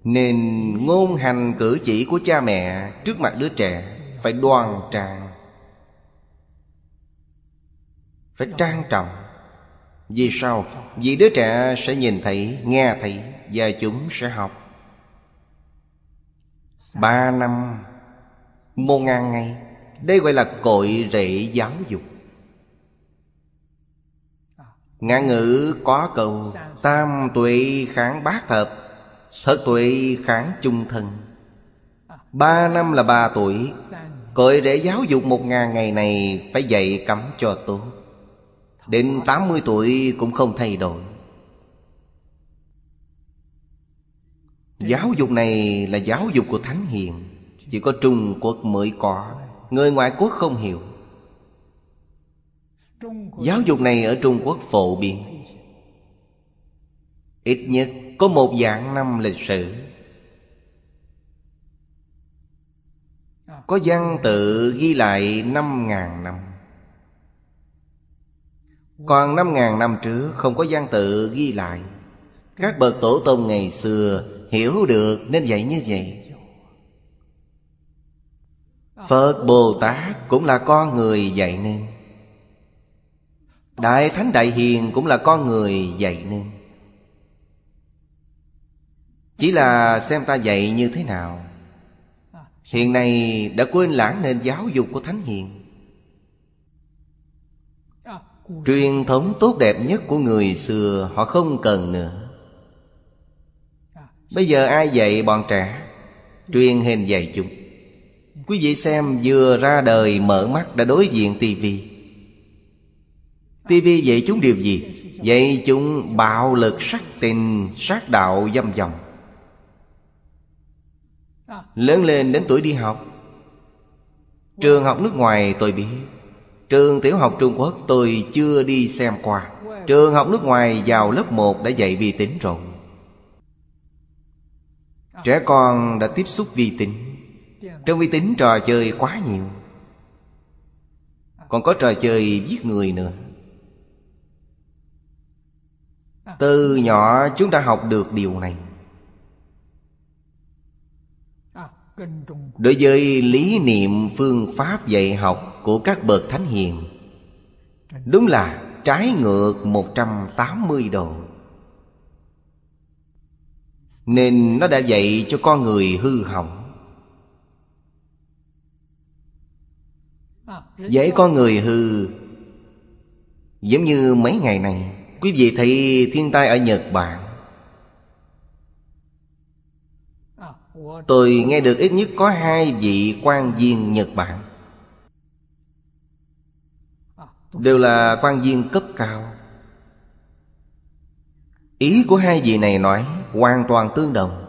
Nên ngôn hành cử chỉ của cha mẹ Trước mặt đứa trẻ Phải đoan trang Phải trang trọng. Vì sao? Vì đứa trẻ sẽ nhìn thấy, nghe thấy Và chúng sẽ học. Ba năm, Một ngàn ngày. Đây gọi là cội rễ giáo dục. Ngạn ngữ có câu Tam tuệ kháng bát thập, Thất tuệ kháng chung thân. Ba năm là ba tuổi. Cội rễ giáo dục một ngàn ngày này Phải dạy cấm cho tốt. Đến tám mươi tuổi cũng không thay đổi. Giáo dục này là giáo dục của Thánh Hiền. Chỉ có Trung Quốc mới có. Người ngoại quốc không hiểu. Giáo dục này ở Trung Quốc phổ biến. Ít nhất có một dạng năm lịch sử. Có văn tự ghi lại năm ngàn năm. Còn năm ngàn năm trước không có văn tự ghi lại. Các bậc tổ tông ngày xưa hiểu được nên dạy như vậy. Phật Bồ Tát cũng là con người dạy nên. Đại Thánh Đại Hiền cũng là con người dạy nên. Chỉ là xem ta dạy như thế nào. Hiện nay đã quên lãng nền giáo dục của Thánh Hiền. Truyền thống tốt đẹp nhất của người xưa Họ không cần nữa. Bây giờ ai dạy bọn trẻ? Truyền hình dạy chúng. Quý vị xem, vừa ra đời mở mắt đã đối diện tivi tivi dạy chúng điều gì? Dạy chúng bạo lực sắc tình, Sát đạo dâm dòng Lớn lên đến tuổi đi học. Trường học nước ngoài tôi biết. Trường tiểu học Trung Quốc tôi chưa đi xem qua. Trường học nước ngoài vào lớp 1 đã dạy vi tính rồi. Trẻ con đã tiếp xúc vi tính. Trong vi tính trò chơi quá nhiều. Còn có trò chơi giết người nữa. Từ nhỏ chúng ta học được điều này. Đối với lý niệm phương pháp dạy học của các bậc thánh hiền Đúng là trái ngược 180 độ nên nó đã dạy cho con người hư hỏng. Dạy con người hư, Giống như mấy ngày này, Quý vị thấy thiên tai ở Nhật Bản. Tôi nghe được ít nhất có hai vị quan viên Nhật Bản. Đều là quan viên cấp cao. Ý của hai vị này nói hoàn toàn tương đồng.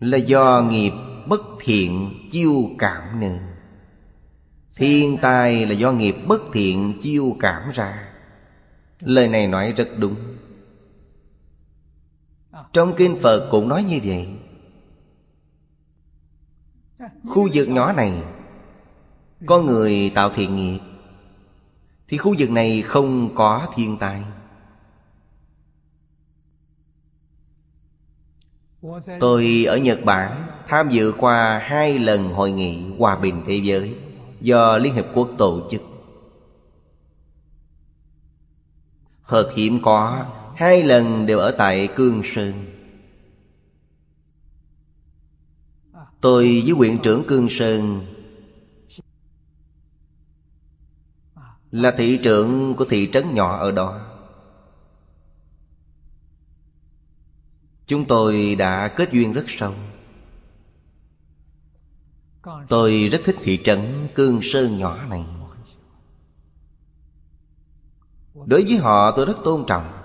Là do nghiệp bất thiện chiêu cảm nên. Thiên tai là do nghiệp bất thiện chiêu cảm ra. Lời này nói rất đúng. Trong kinh Phật cũng nói như vậy. Khu vực nhỏ này, Có người tạo thiện nghiệp, Thì khu vực này không có thiên tai. Tôi ở Nhật Bản tham dự qua hai lần hội nghị hòa bình thế giới do Liên Hiệp Quốc tổ chức. Thật hiếm có, hai lần đều ở tại Cương Sơn. Tôi với huyện trưởng Cương Sơn Là thị trưởng của thị trấn nhỏ ở đó Chúng tôi đã kết duyên rất sâu. Tôi rất thích thị trấn Cương Sơn nhỏ này. Đối với họ, tôi rất tôn trọng.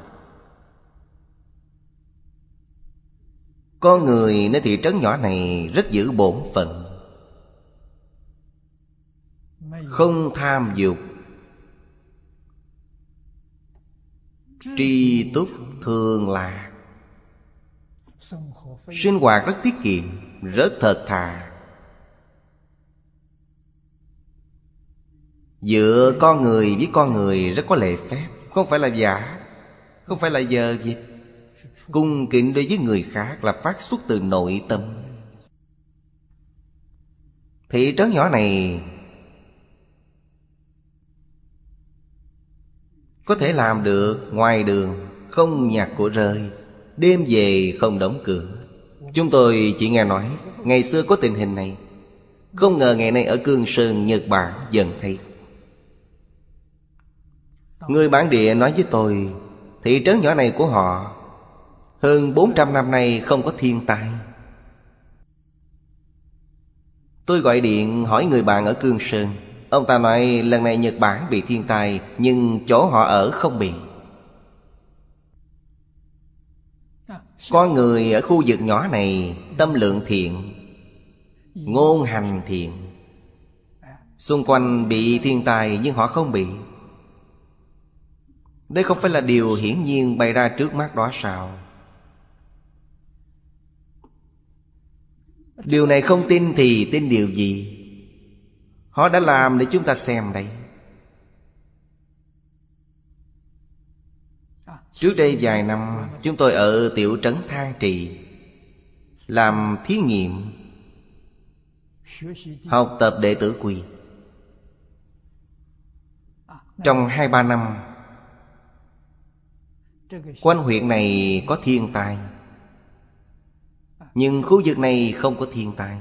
Con người nơi thị trấn nhỏ này rất giữ bổn phận. Không tham dục. Tri túc thường lạc. Sinh hoạt rất tiết kiệm, Rất thật thà. Giữa con người với con người rất có lệ phép, Không phải là giả, Không phải là giờ gì Cung kính đối với người khác là phát xuất từ nội tâm. Thị trấn nhỏ này Có thể làm được ngoài đường, Không nhặt của rơi Đêm về không đóng cửa. Chúng tôi chỉ nghe nói Ngày xưa có tình hình này. Không ngờ ngày nay ở Cương Sơn, Nhật Bản dần thấy Người bản địa nói với tôi Thị trấn nhỏ này của họ Hơn 400 năm nay không có thiên tai. Tôi gọi điện hỏi người bạn ở Cương Sơn. Ông ta nói lần này Nhật Bản bị thiên tai Nhưng chỗ họ ở không bị. Con người ở khu vực nhỏ này, Tâm lượng thiện, Ngôn hành thiện. Xung quanh bị thiên tài nhưng họ không bị. Đây không phải là điều hiển nhiên bày ra trước mắt đó sao? Điều này không tin thì tin điều gì? Họ đã làm để chúng ta xem đây. Trước đây vài năm, Chúng tôi ở tiểu trấn Thang Trì, Làm thí nghiệm, Học tập đệ tử quỳ. Trong hai ba năm, Quanh huyện này có thiên tai, Nhưng khu vực này không có thiên tai.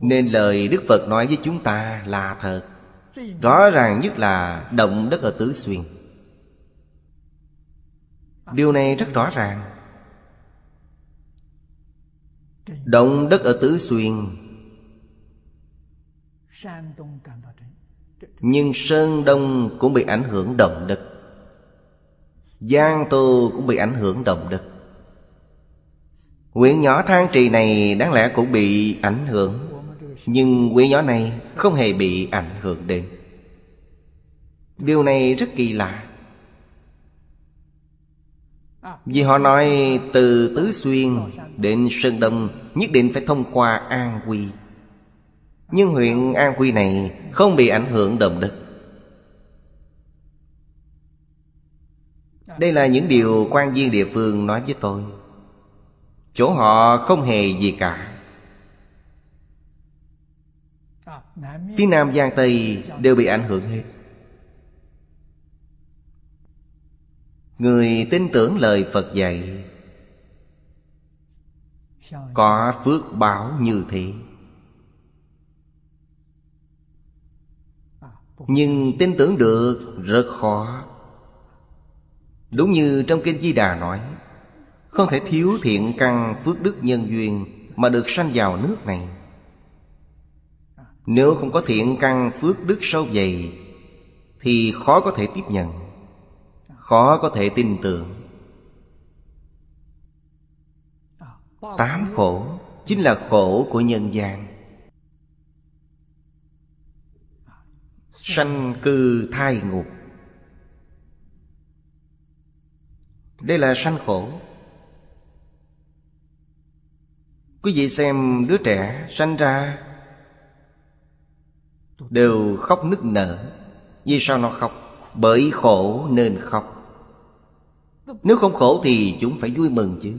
Nên lời Đức Phật nói với chúng ta là thật, Rõ ràng nhất là động đất ở Tứ Xuyên. Điều này rất rõ ràng. Động đất ở Tứ Xuyên. Nhưng Sơn Đông cũng bị ảnh hưởng động đất. Giang Tô cũng bị ảnh hưởng động đất. Quyển nhỏ than Trì này đáng lẽ cũng bị ảnh hưởng. Nhưng quyển nhỏ này không hề bị ảnh hưởng đến. Điều này rất kỳ lạ. Vì họ nói từ Tứ Xuyên đến Sơn Đông, Nhất định phải thông qua An Quy. Nhưng huyện An Quy này không bị ảnh hưởng động đất Đây là những điều quan viên địa phương nói với tôi. Chỗ họ không hề gì cả. Phía Nam Giang Tây đều bị ảnh hưởng hết. Người tin tưởng lời Phật dạy, Có phước báo như thế. Nhưng tin tưởng được rất khó. Đúng như trong Kinh Di Đà nói, Không thể thiếu thiện căn phước đức nhân duyên Mà được sanh vào nước này. Nếu không có thiện căn phước đức sâu dày, Thì khó có thể tiếp nhận. Khó có thể tin tưởng. Tám khổ, Chính là khổ của nhân gian. Sanh cư thai ngục. Đây là sanh khổ. Quý vị xem đứa trẻ sanh ra, Đều khóc nức nở. Vì sao nó khóc? Bởi khổ nên khóc. Nếu không khổ thì chúng phải vui mừng chứ.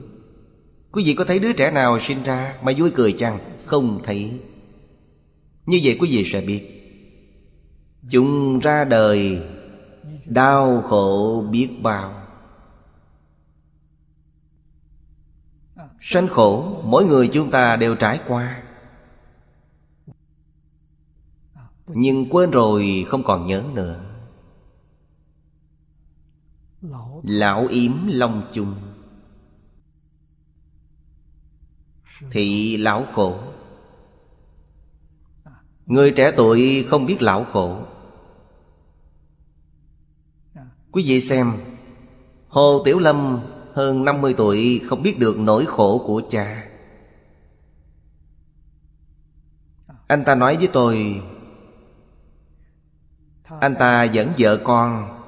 Quý vị có thấy đứa trẻ nào sinh ra mà vui cười chăng? Không thấy. Như vậy quý vị sẽ biết. Chúng ra đời, Đau khổ biết bao. Sanh khổ, mỗi người chúng ta đều trải qua. Nhưng quên rồi không còn nhớ nữa. Lão yếm long chung. Thị lão khổ. Người trẻ tuổi không biết lão khổ. Quý vị xem, Hồ Tiểu Lâm hơn 50 tuổi không biết được nỗi khổ của cha. Anh ta nói với tôi, Anh ta dẫn vợ con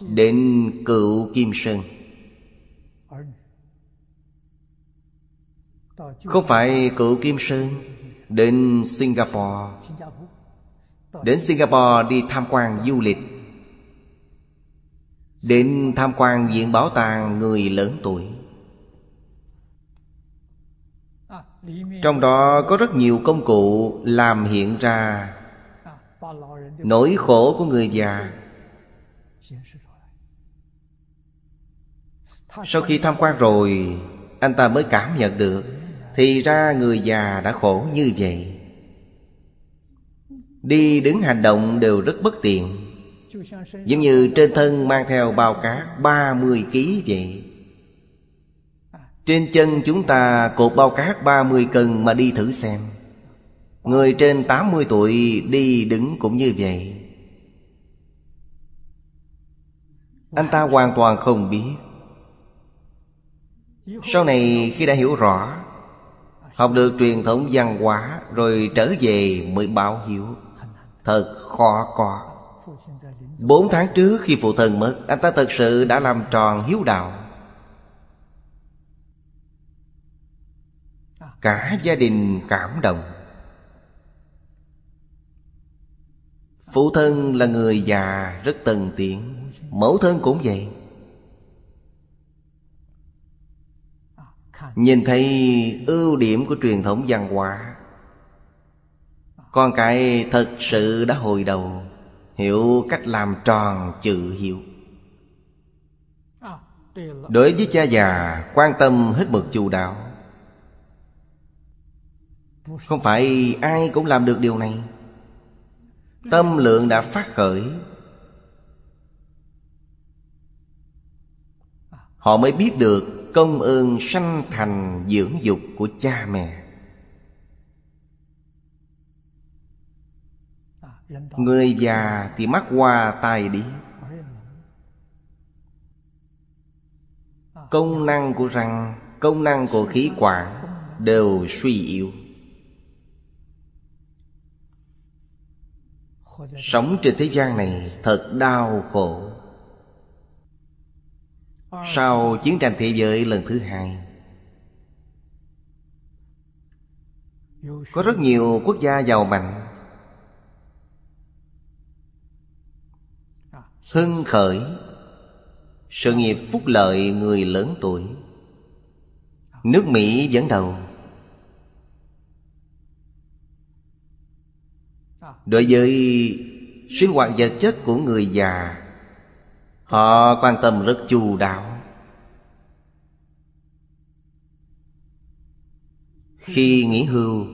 Đến cựu Kim Sơn. Không phải cựu Kim Sơn Đến Singapore? Đến Singapore đi tham quan du lịch. Đến tham quan viện bảo tàng người lớn tuổi. Trong đó có rất nhiều công cụ làm hiện ra Nỗi khổ của người già. Sau khi tham quan rồi, Anh ta mới cảm nhận được Thì ra người già đã khổ như vậy. Đi đứng hành động đều rất bất tiện, Giống như trên thân mang theo bao cát 30 kg vậy. Trên chân chúng ta cột bao cát 30 cân mà đi thử xem. Người trên 80 tuổi đi đứng cũng như vậy. Anh ta hoàn toàn không biết. Sau này khi đã hiểu rõ, Học được truyền thống văn hóa Rồi trở về mới báo hiếu. Thật khó có. Bốn tháng trước khi phụ thân mất, Anh ta thật sự đã làm tròn hiếu đạo. Cả gia đình cảm động. Phụ thân là người già rất tần tiện Mẫu thân cũng vậy. Nhìn thấy ưu điểm của truyền thống văn hóa, Con cái thật sự đã hồi đầu, Hiểu cách làm tròn chữ hiệu Đối với cha già, Quan tâm hết mực chu đạo Không phải ai cũng làm được điều này. Tâm lượng đã phát khởi, Họ mới biết được công ơn sanh thành dưỡng dục của cha mẹ. Người già thì mắc qua tai đi. Công năng của răng, Công năng của khí quản Đều suy yếu. Sống trên thế gian này Thật đau khổ. Sau chiến tranh thế giới lần thứ hai, Có rất nhiều quốc gia giàu mạnh. Hưng khởi, Sự nghiệp phúc lợi người lớn tuổi. Nước Mỹ dẫn đầu. Đối với sinh hoạt vật chất của người già, Họ quan tâm rất chu đáo. Khi nghỉ hưu,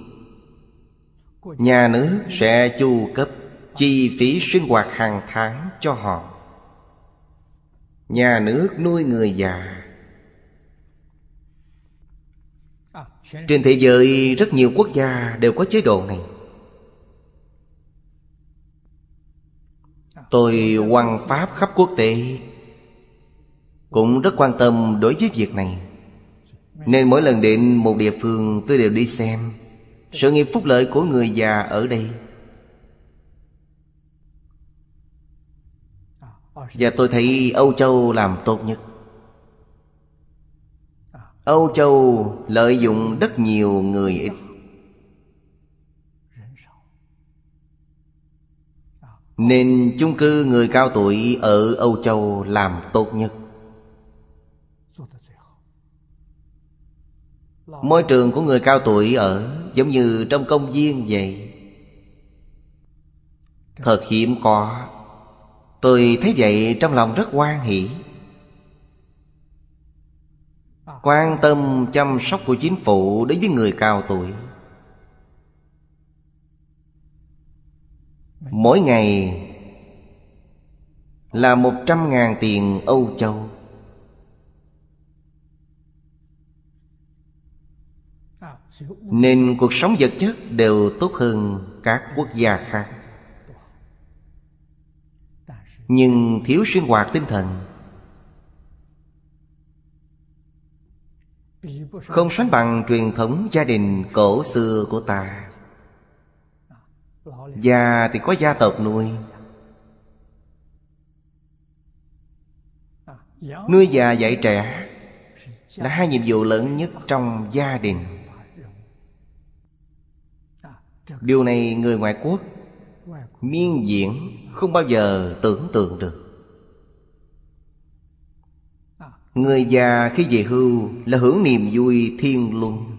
Nhà nước sẽ chu cấp chi phí sinh hoạt hàng tháng cho họ. Nhà nước nuôi người già. Trên thế giới rất nhiều quốc gia đều có chế độ này. Tôi quan pháp khắp quốc tế. Cũng rất quan tâm đối với việc này. Nên mỗi lần đến một địa phương, tôi đều đi xem Sự nghiệp phúc lợi của người già ở đây. Và tôi thấy Âu Châu làm tốt nhất. Âu Châu lợi dụng rất nhiều người ít Nên chung cư người cao tuổi ở Âu Châu làm tốt nhất. Môi trường của người cao tuổi ở, Giống như trong công viên vậy. Thật hiếm có. Tôi thấy vậy trong lòng rất quan hỷ. Quan tâm chăm sóc của chính phủ đối với người cao tuổi. Mỗi ngày là một trăm ngàn tiền Âu Châu. Nên cuộc sống vật chất đều tốt hơn các quốc gia khác. Nhưng thiếu sinh hoạt tinh thần. Không sánh bằng truyền thống gia đình cổ xưa của ta. Già thì có gia tộc nuôi. Nuôi già dạy trẻ Là hai nhiệm vụ lớn nhất trong gia đình. Điều này người ngoại quốc Miên diễn không bao giờ tưởng tượng được. Người già khi về hưu là hưởng niềm vui thiên luân.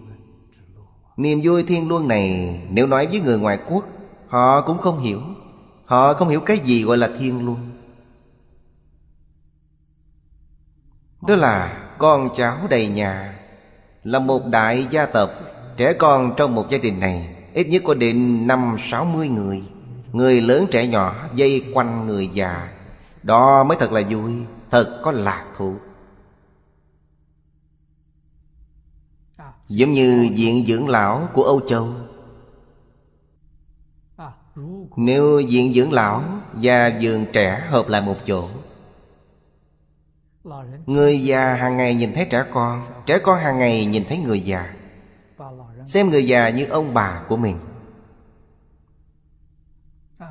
Niềm vui thiên luân này Nếu nói với người ngoại quốc Họ cũng không hiểu. Họ không hiểu cái gì gọi là thiên luân. Đó là con cháu đầy nhà, Là một đại gia tộc. Trẻ con trong một gia đình này, Ít nhất có đến năm sáu mươi người. Người lớn trẻ nhỏ dây quanh người già. Đó mới thật là vui, Thật có lạc thú Giống như viện dưỡng lão của Âu Châu nếu viện dưỡng lão và vườn trẻ hợp lại một chỗ, Người già hàng ngày nhìn thấy trẻ con Trẻ con hàng ngày nhìn thấy người già, Xem người già như ông bà của mình.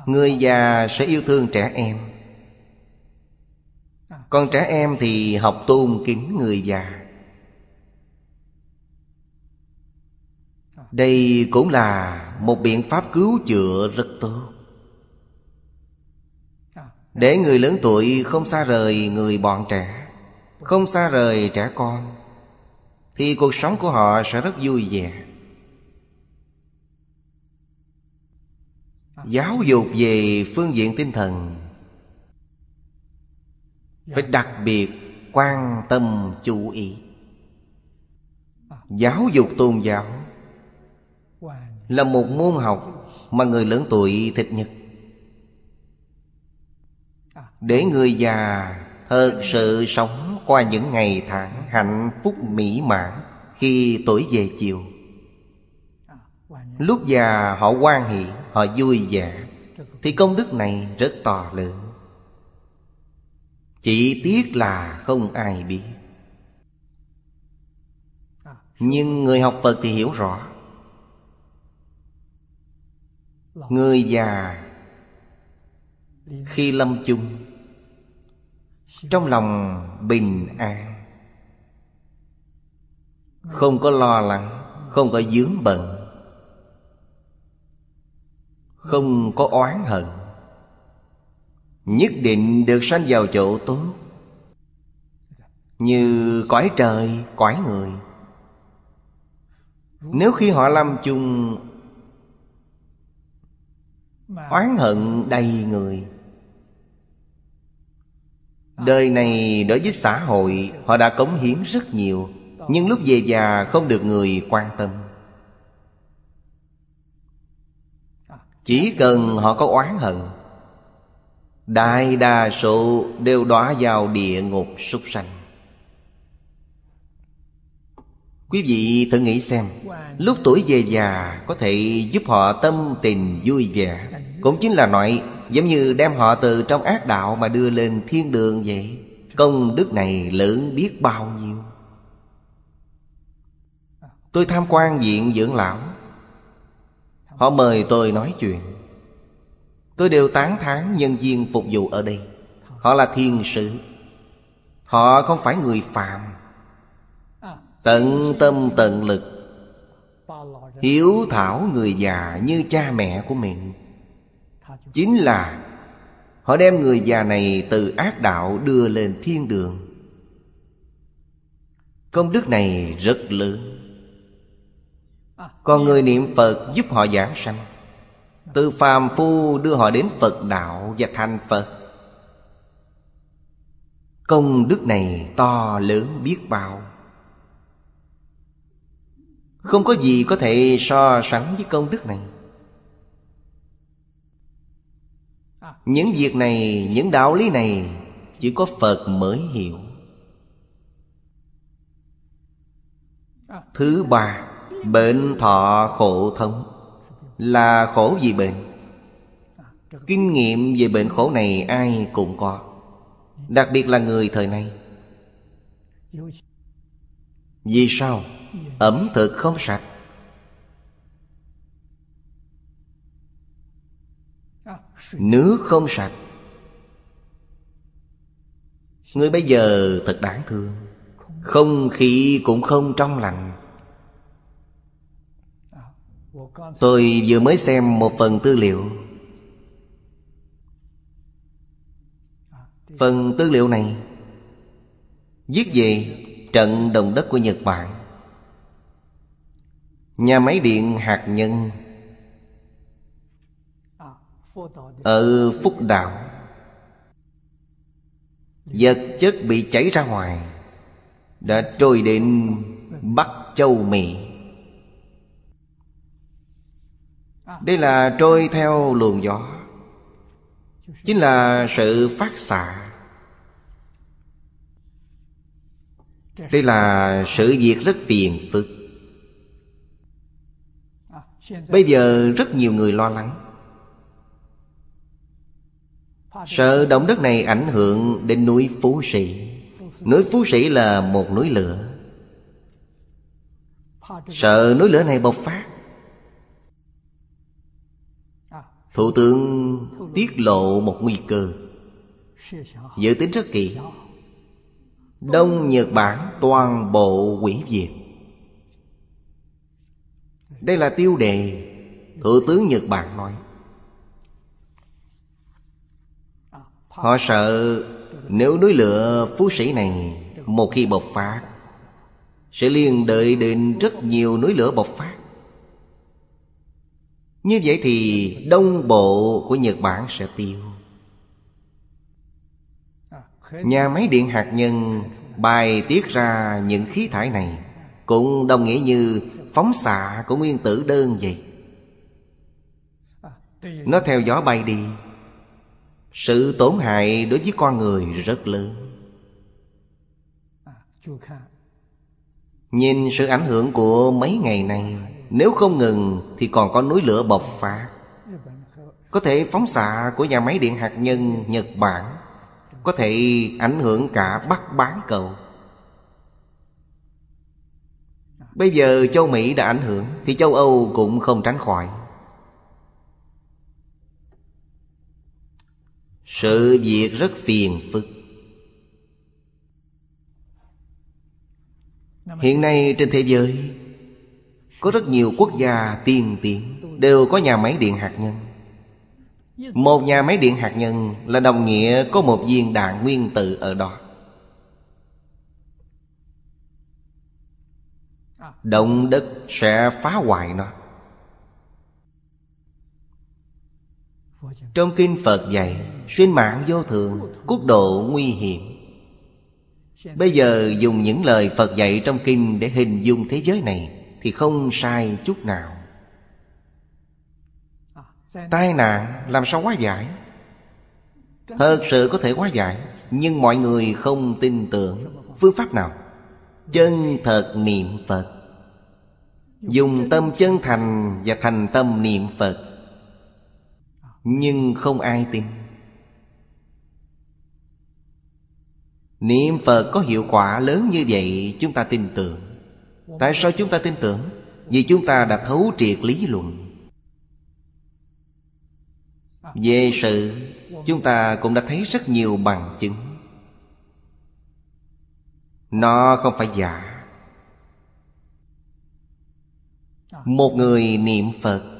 Người già sẽ yêu thương trẻ em. Còn trẻ em thì học tôn kính người già. Đây cũng là một biện pháp cứu chữa rất tốt. Để người lớn tuổi không xa rời người bọn trẻ, Không xa rời trẻ con, Thì cuộc sống của họ sẽ rất vui vẻ. Giáo dục về phương diện tinh thần Phải đặc biệt quan tâm, chú ý. Giáo dục tôn giáo là một môn học mà người lớn tuổi thích nhất. Để người già thật sự sống qua những ngày tháng hạnh phúc mỹ mãn Khi tuổi về chiều. Lúc già họ quan hỷ, Họ vui vẻ, Thì công đức này rất to lớn. Chỉ tiếc là không ai biết. Nhưng người học Phật thì hiểu rõ Người già Khi lâm chung Trong lòng bình an Không có lo lắng Không có dướng bận Không có oán hận Nhất định được sanh vào chỗ tốt. Như cõi trời, cõi người Nếu khi họ lâm chung Oán hận đầy người. Đời này đối với xã hội, Họ đã cống hiến rất nhiều, Nhưng lúc về già không được người quan tâm. Chỉ cần họ có oán hận, Đại đa số đều đọa vào địa ngục súc sanh. Quý vị thử nghĩ xem, Lúc tuổi về già Có thể giúp họ tâm tình vui vẻ. Cũng chính là nói Giống như đem họ từ trong ác đạo Mà đưa lên thiên đường vậy. Công đức này lớn biết bao nhiêu. Tôi tham quan viện dưỡng lão. Họ mời tôi nói chuyện. Tôi đều tán thán nhân viên phục vụ ở đây. Họ là thiên sứ. Họ không phải người phạm Tận tâm tận lực. Hiếu thảo người già như cha mẹ của mình. Chính là, Họ đem người già này từ ác đạo đưa lên thiên đường. Công đức này rất lớn. Còn người niệm Phật giúp họ giảng sanh. Từ phàm phu đưa họ đến Phật đạo và thành Phật. Công đức này to lớn biết bao. Không có gì có thể so sánh với công đức này. Những việc này, những đạo lý này Chỉ có Phật mới hiểu. Thứ ba Bệnh thọ khổ thống. Là khổ vì bệnh. Kinh nghiệm về bệnh khổ này ai cũng có Đặc biệt là người thời nay. Vì sao? Ẩm thực không sạch. Nước không sạch, Người bây giờ thật đáng thương. Không khí cũng không trong lành. Tôi vừa mới xem một phần tư liệu. Phần tư liệu này Viết về trận động đất của Nhật Bản. Nhà máy điện hạt nhân ở Phúc Đạo, Vật chất bị chảy ra ngoài, Đã trôi đến Bắc Châu, Mỹ. Đây là trôi theo luồng gió, Chính là sự phát xạ. Đây là sự việc rất phiền phức. Bây giờ rất nhiều người lo lắng. Sợ động đất này ảnh hưởng đến núi Phú Sĩ. Núi Phú Sĩ là một núi lửa. Sợ núi lửa này bộc phát. Thủ tướng tiết lộ một nguy cơ. Dự tính rất kỹ. Đông Nhật Bản toàn bộ quỷ diệt. Đây là tiêu đề. Thủ tướng Nhật Bản nói. Họ sợ nếu núi lửa phú sĩ này Một khi bộc phát, Sẽ liên đợi đến rất nhiều núi lửa bộc phát. Như vậy thì đông bộ của Nhật Bản sẽ tiêu. Nhà máy điện hạt nhân bài tiết ra những khí thải này Cũng đồng nghĩa như phóng xạ của nguyên tử đơn vậy. Nó theo gió bay đi sự tổn hại đối với con người rất lớn. Nhìn sự ảnh hưởng của mấy ngày nay, Nếu không ngừng thì còn có núi lửa bộc phát. Có thể phóng xạ của nhà máy điện hạt nhân Nhật Bản Có thể ảnh hưởng cả Bắc Bán Cầu. Bây giờ châu Mỹ đã ảnh hưởng Thì châu Âu cũng không tránh khỏi. sự việc rất phiền phức. Hiện nay trên thế giới có rất nhiều quốc gia tiên tiến đều có nhà máy điện hạt nhân. Một nhà máy điện hạt nhân là đồng nghĩa có một viên đạn nguyên tử ở đó. Động đất sẽ phá hoại nó. Trong kinh Phật dạy Xuyên mạng vô thường, Quốc độ nguy hiểm. Bây giờ dùng những lời Phật dạy trong kinh Để hình dung thế giới này Thì không sai chút nào. Tai nạn làm sao hóa giải? Thật sự có thể hóa giải, Nhưng mọi người không tin tưởng. Phương pháp nào? Chân thật niệm Phật. Dùng tâm chân thành Và thành tâm niệm Phật. Nhưng không ai tin. Niệm Phật có hiệu quả lớn như vậy, Chúng ta tin tưởng. Tại sao chúng ta tin tưởng? Vì chúng ta đã thấu triệt lý luận. Về sự, Chúng ta cũng đã thấy rất nhiều bằng chứng. Nó không phải giả. Một người niệm Phật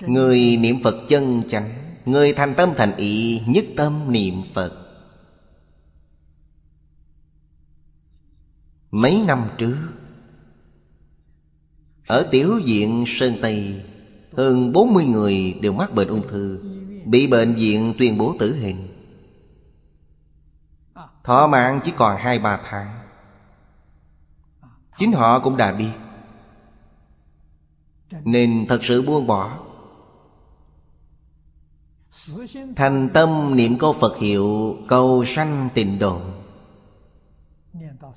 Người niệm Phật chân chánh Người thành tâm thành ý Nhất tâm niệm Phật. Mấy năm trước Ở tiểu viện Sơn Tây Hơn 40 người đều mắc bệnh ung thư Bị bệnh viện tuyên bố tử hình. Thọ mạng chỉ còn 2-3 tháng. Chính họ cũng đã biết. Nên thật sự buông bỏ Thành tâm niệm câu Phật hiệu, Cầu sanh tịnh độ.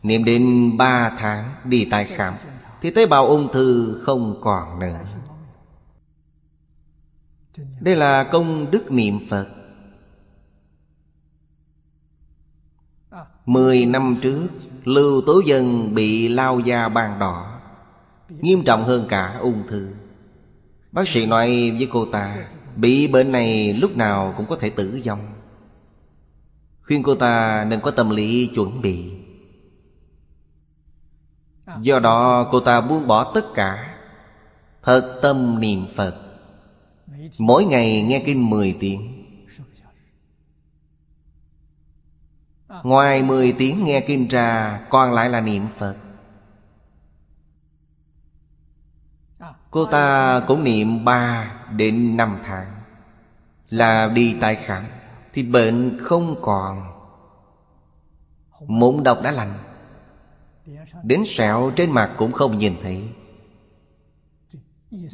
Niệm đến ba tháng, đi tái khám. Thì tế bào ung thư không còn nữa. Đây là công đức niệm Phật. Mười năm trước, Lưu Tố Dân bị lao da bàn đỏ. Nghiêm trọng hơn cả ung thư. Bác sĩ nói với cô ta Bị bệnh này lúc nào cũng có thể tử vong. Khuyên cô ta nên có tâm lý chuẩn bị. Do đó, cô ta buông bỏ tất cả. Thật tâm niệm Phật. Mỗi ngày nghe kinh 10 tiếng. Ngoài 10 tiếng nghe kinh ra, Còn lại là niệm Phật. Cô ta cũng niệm 3 đến 5 tháng. Là đi tái khám, Thì bệnh không còn. Mụn độc đã lành. Đến sẹo trên mặt cũng không nhìn thấy.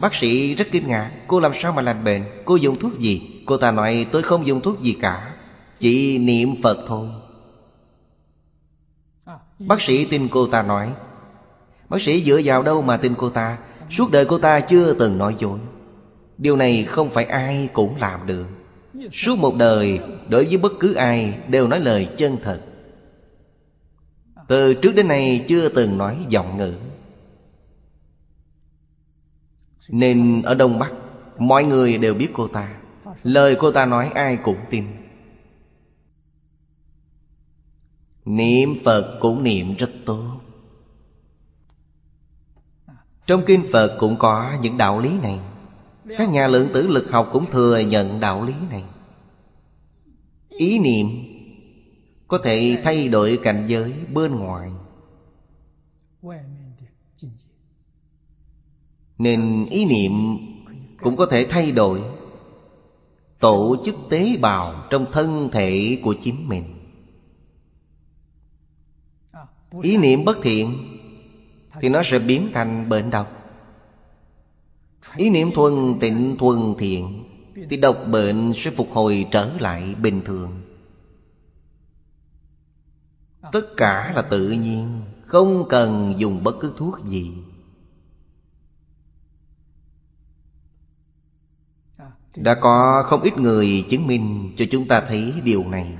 Bác sĩ rất kinh ngạc, Cô làm sao mà lành bệnh? Cô dùng thuốc gì? Cô ta nói, tôi không dùng thuốc gì cả, Chỉ niệm Phật thôi. Bác sĩ tin cô ta nói. Bác sĩ dựa vào đâu mà tin cô ta? Suốt đời cô ta chưa từng nói dối. Điều này không phải ai cũng làm được. Suốt một đời, Đối với bất cứ ai, Đều nói lời chân thật. Từ trước đến nay chưa từng nói giọng ngữ. Nên ở Đông Bắc, Mọi người đều biết cô ta. Lời cô ta nói ai cũng tin. Niệm Phật cũng niệm rất tốt. Trong kinh Phật cũng có những đạo lý này. Các nhà lượng tử lực học cũng thừa nhận đạo lý này. Ý niệm Có thể thay đổi cảnh giới bên ngoài. Nên ý niệm cũng có thể thay đổi, Tổ chức tế bào trong thân thể của chính mình. Ý niệm bất thiện thì nó sẽ biến thành bệnh độc. Ý niệm thuần, tịnh thuần thiện, Thì độc bệnh sẽ phục hồi trở lại bình thường. Tất cả là tự nhiên, Không cần dùng bất cứ thuốc gì. Đã có không ít người chứng minh cho chúng ta thấy điều này.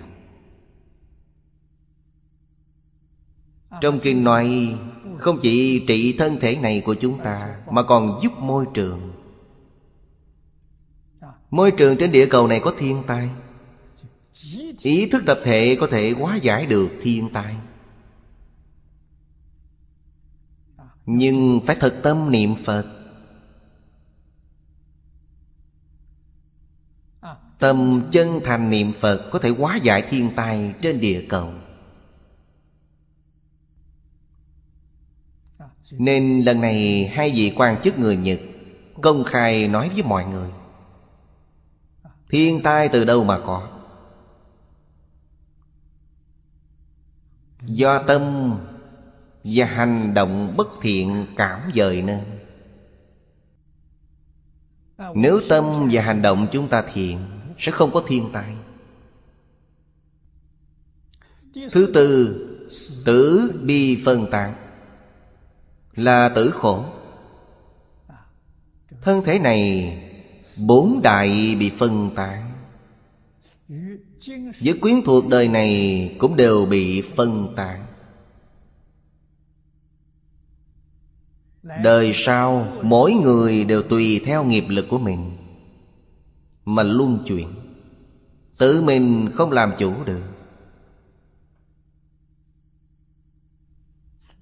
Trong kinh nói không chỉ trị thân thể này của chúng ta, Mà còn giúp môi trường. Môi trường trên địa cầu này có thiên tai. Ý thức tập thể có thể hóa giải được thiên tai. Nhưng phải thật tâm niệm Phật. Tâm chân thành niệm Phật Có thể hóa giải thiên tai trên địa cầu. Nên lần này hai vị quan chức người Nhật Công khai nói với mọi người, Thiên tai từ đâu mà có? Do tâm và hành động bất thiện cảm dời nên. Nếu tâm và hành động chúng ta thiện, Sẽ không có thiên tai. Thứ tư, Tử bi phân tán. Là tử khổ. Thân thể này, Bốn đại bị phân tán. Với quyến thuộc đời này Cũng đều bị phân tán. Đời sau, Mỗi người đều tùy theo nghiệp lực của mình, Mà luân chuyển. Tự mình không làm chủ được.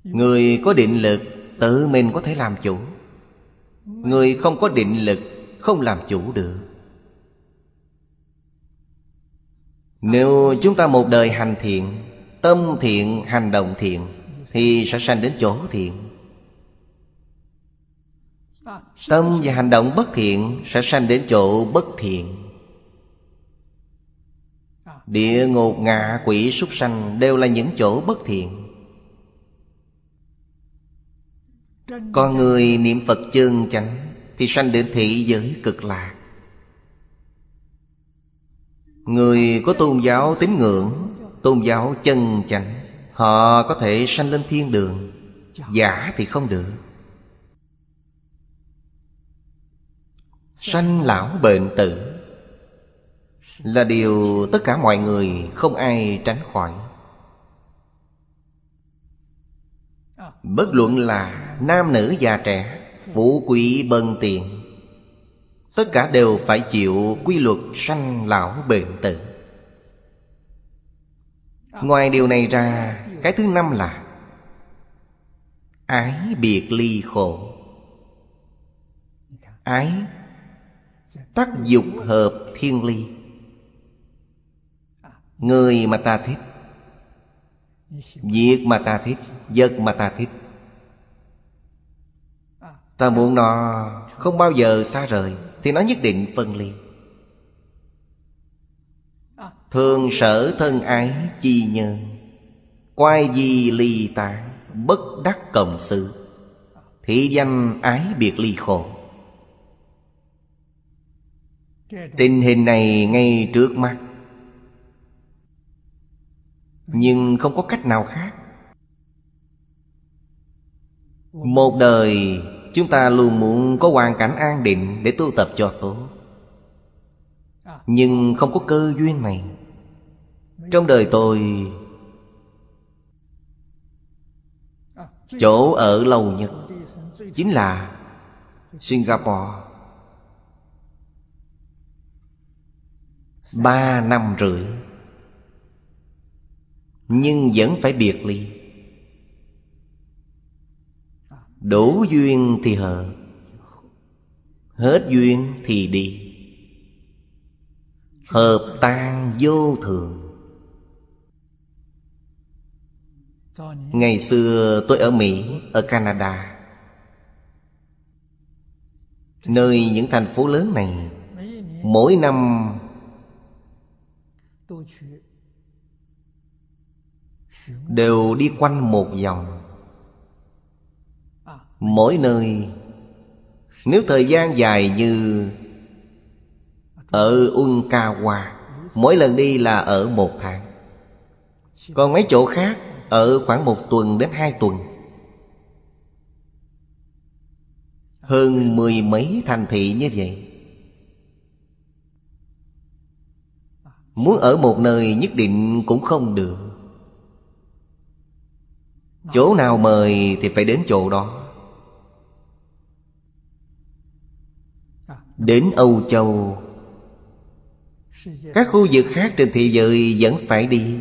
Người có định lực Tự mình có thể làm chủ. Người không có định lực Không làm chủ được. Nếu chúng ta một đời hành thiện Tâm thiện, hành động thiện Thì sẽ sanh đến chỗ thiện. Tâm và hành động bất thiện Sẽ sanh đến chỗ bất thiện. Địa ngục ngạ quỷ súc sanh Đều là những chỗ bất thiện. Con người niệm Phật chân chánh, Thì sanh đến thị giới cực lạc. Người có tôn giáo tín ngưỡng, Tôn giáo chân chánh, Họ có thể sanh lên thiên đường, Giả thì không được. Sanh lão bệnh tử Là điều tất cả mọi người không ai tránh khỏi. Bất luận là nam nữ già trẻ, Phú quý bần tiền, Tất cả đều phải chịu quy luật sanh lão bệnh tử. Ngoài điều này ra, Cái thứ năm là Ái biệt ly khổ. Ái, Tác dục hợp thiên ly. Người mà ta thích Việc mà ta thích, Vật mà ta thích. Ta muốn nó không bao giờ xa rời, Thì nó nhất định phân ly. Thường sở thân ái chi nhân Quay gì ly tán Bất đắc cộng sự. Thị danh ái biệt ly khổ. Tình hình này ngay trước mắt nhưng không có cách nào khác. Một đời, Chúng ta luôn muốn có hoàn cảnh an định Để tu tập cho tốt. Nhưng không có cơ duyên này. Trong đời tôi, Chỗ ở lâu nhất Chính là Singapore. Ba năm rưỡi nhưng vẫn phải biệt ly. Đủ duyên thì hợp Hết duyên thì đi. Hợp tan vô thường. Ngày xưa tôi ở Mỹ, ở Canada. Nơi những thành phố lớn này Mỗi năm Đều đi quanh một vòng Mỗi nơi, Nếu thời gian dài như Ở Unkawa, Mỗi lần đi là ở một tháng. Còn mấy chỗ khác, Ở khoảng một tuần đến hai tuần. Hơn mười mấy thành thị như vậy. Muốn ở một nơi nhất định cũng không được. Chỗ nào mời thì phải đến chỗ đó. Đến Âu Châu. Các khu vực khác trên thế giới vẫn phải đi.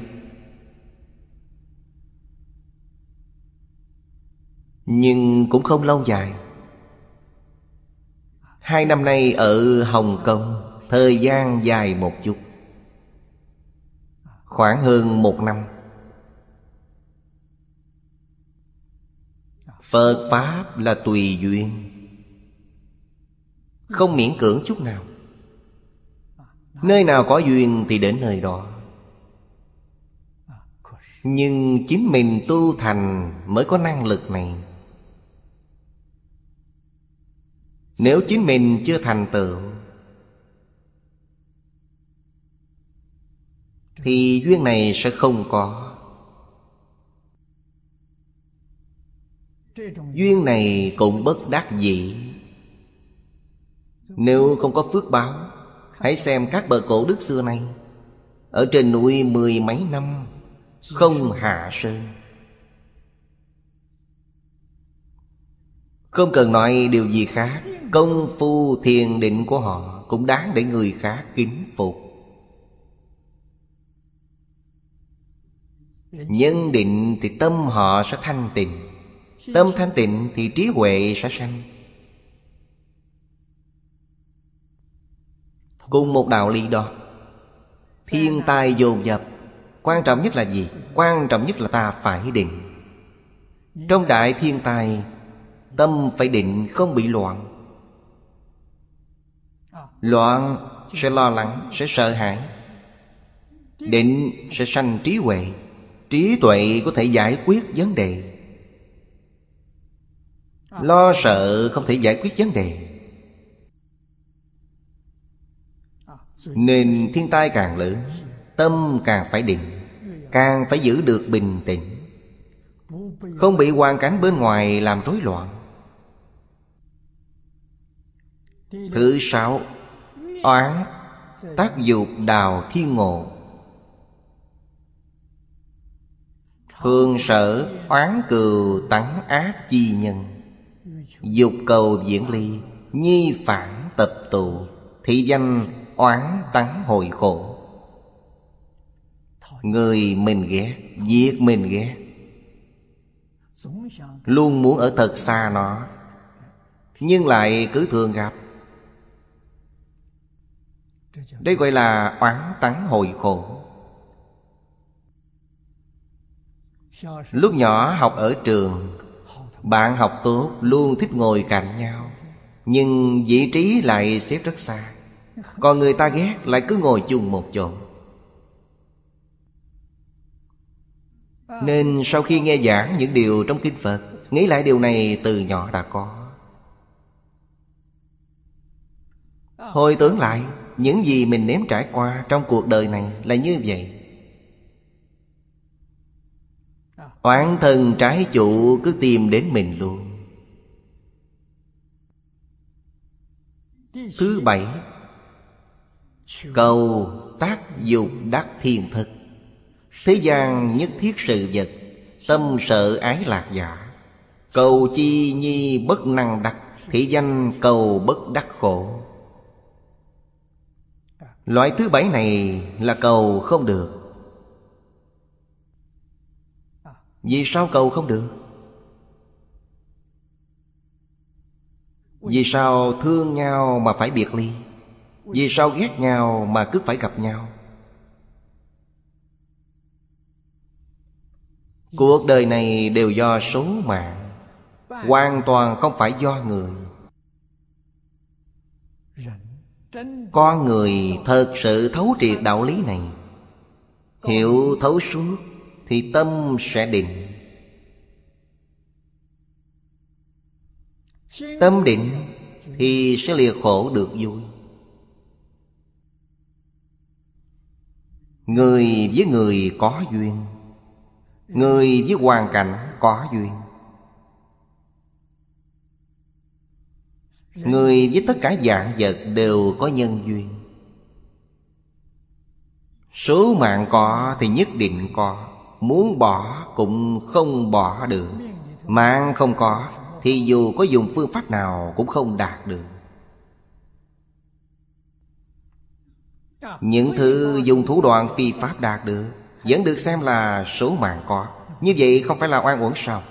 Nhưng cũng không lâu dài. Hai năm nay ở Hồng Kông, Thời gian dài một chút. Khoảng hơn một năm. Phật Pháp là tùy duyên. Không miễn cưỡng chút nào. Nơi nào có duyên thì đến nơi đó. Nhưng chính mình tu thành mới có năng lực này. Nếu chính mình chưa thành tựu, Thì duyên này sẽ không có. Duyên này cũng bất đắc dĩ. Nếu không có phước báo, Hãy xem các bờ cổ đức xưa nay Ở trên núi mười mấy năm, Không hạ sơn. Không cần nói điều gì khác, Công phu thiền định của họ Cũng đáng để người khác kính phục. Nhân định thì tâm họ sẽ thanh tịnh. Tâm thanh tịnh thì trí huệ sẽ sanh. Cùng một đạo lý đó Thiên tai dồn dập Quan trọng nhất là gì? Quan trọng nhất là ta phải định. Trong đại thiên tai Tâm phải định không bị loạn. Loạn sẽ lo lắng, sẽ sợ hãi. Định sẽ sanh trí huệ Trí tuệ có thể giải quyết vấn đề. Lo sợ không thể giải quyết vấn đề. Nên thiên tai càng lớn Tâm càng phải định Càng phải giữ được bình tĩnh. Không bị hoàn cảnh bên ngoài làm rối loạn. Thứ sáu Oán Tác dục đào thiên ngộ. Thường sở oán cừu tắng ác chi nhân Dục cầu diễn ly, Nhi phản tập tụ Thị danh oán tắng hồi khổ. Người mình ghét, Giết mình ghét. Luôn muốn ở thật xa nó, Nhưng lại cứ thường gặp. Đây gọi là oán tắng hồi khổ. Lúc nhỏ học ở trường bạn học tốt, luôn thích ngồi cạnh nhau. Nhưng vị trí lại xếp rất xa. Còn người ta ghét lại cứ ngồi chung một chỗ. Nên sau khi nghe giảng những điều trong Kinh Phật, Nghĩ lại điều này từ nhỏ đã có. Hồi tưởng lại, những gì mình nếm trải qua trong cuộc đời này là như vậy. Oán thân trái chủ cứ tìm đến mình luôn. Thứ bảy, Cầu tác dục đắc thiên thực. Thế gian nhất thiết sự vật, Tâm sợ ái lạc giả. Cầu chi nhi bất năng đắc Thị danh cầu bất đắc khổ. Loại thứ bảy này là cầu không được. Vì sao cầu không được? Vì sao thương nhau mà phải biệt ly? Vì sao ghét nhau mà cứ phải gặp nhau? Cuộc đời này đều do số mạng Hoàn toàn không phải do người con người thật sự thấu triệt đạo lý này hiểu thấu suốt thì tâm sẽ định. Tâm định thì sẽ lìa khổ được vui. Người với người có duyên, người với hoàn cảnh có duyên. Người với tất cả dạng vật đều có nhân duyên. Số mạng có thì nhất định có Muốn bỏ cũng không bỏ được. Mạng không có, Thì dù có dùng phương pháp nào cũng không đạt được. Những thứ dùng thủ đoạn phi pháp đạt được, Vẫn được xem là số mạng có. Như vậy không phải là oan uổng sao?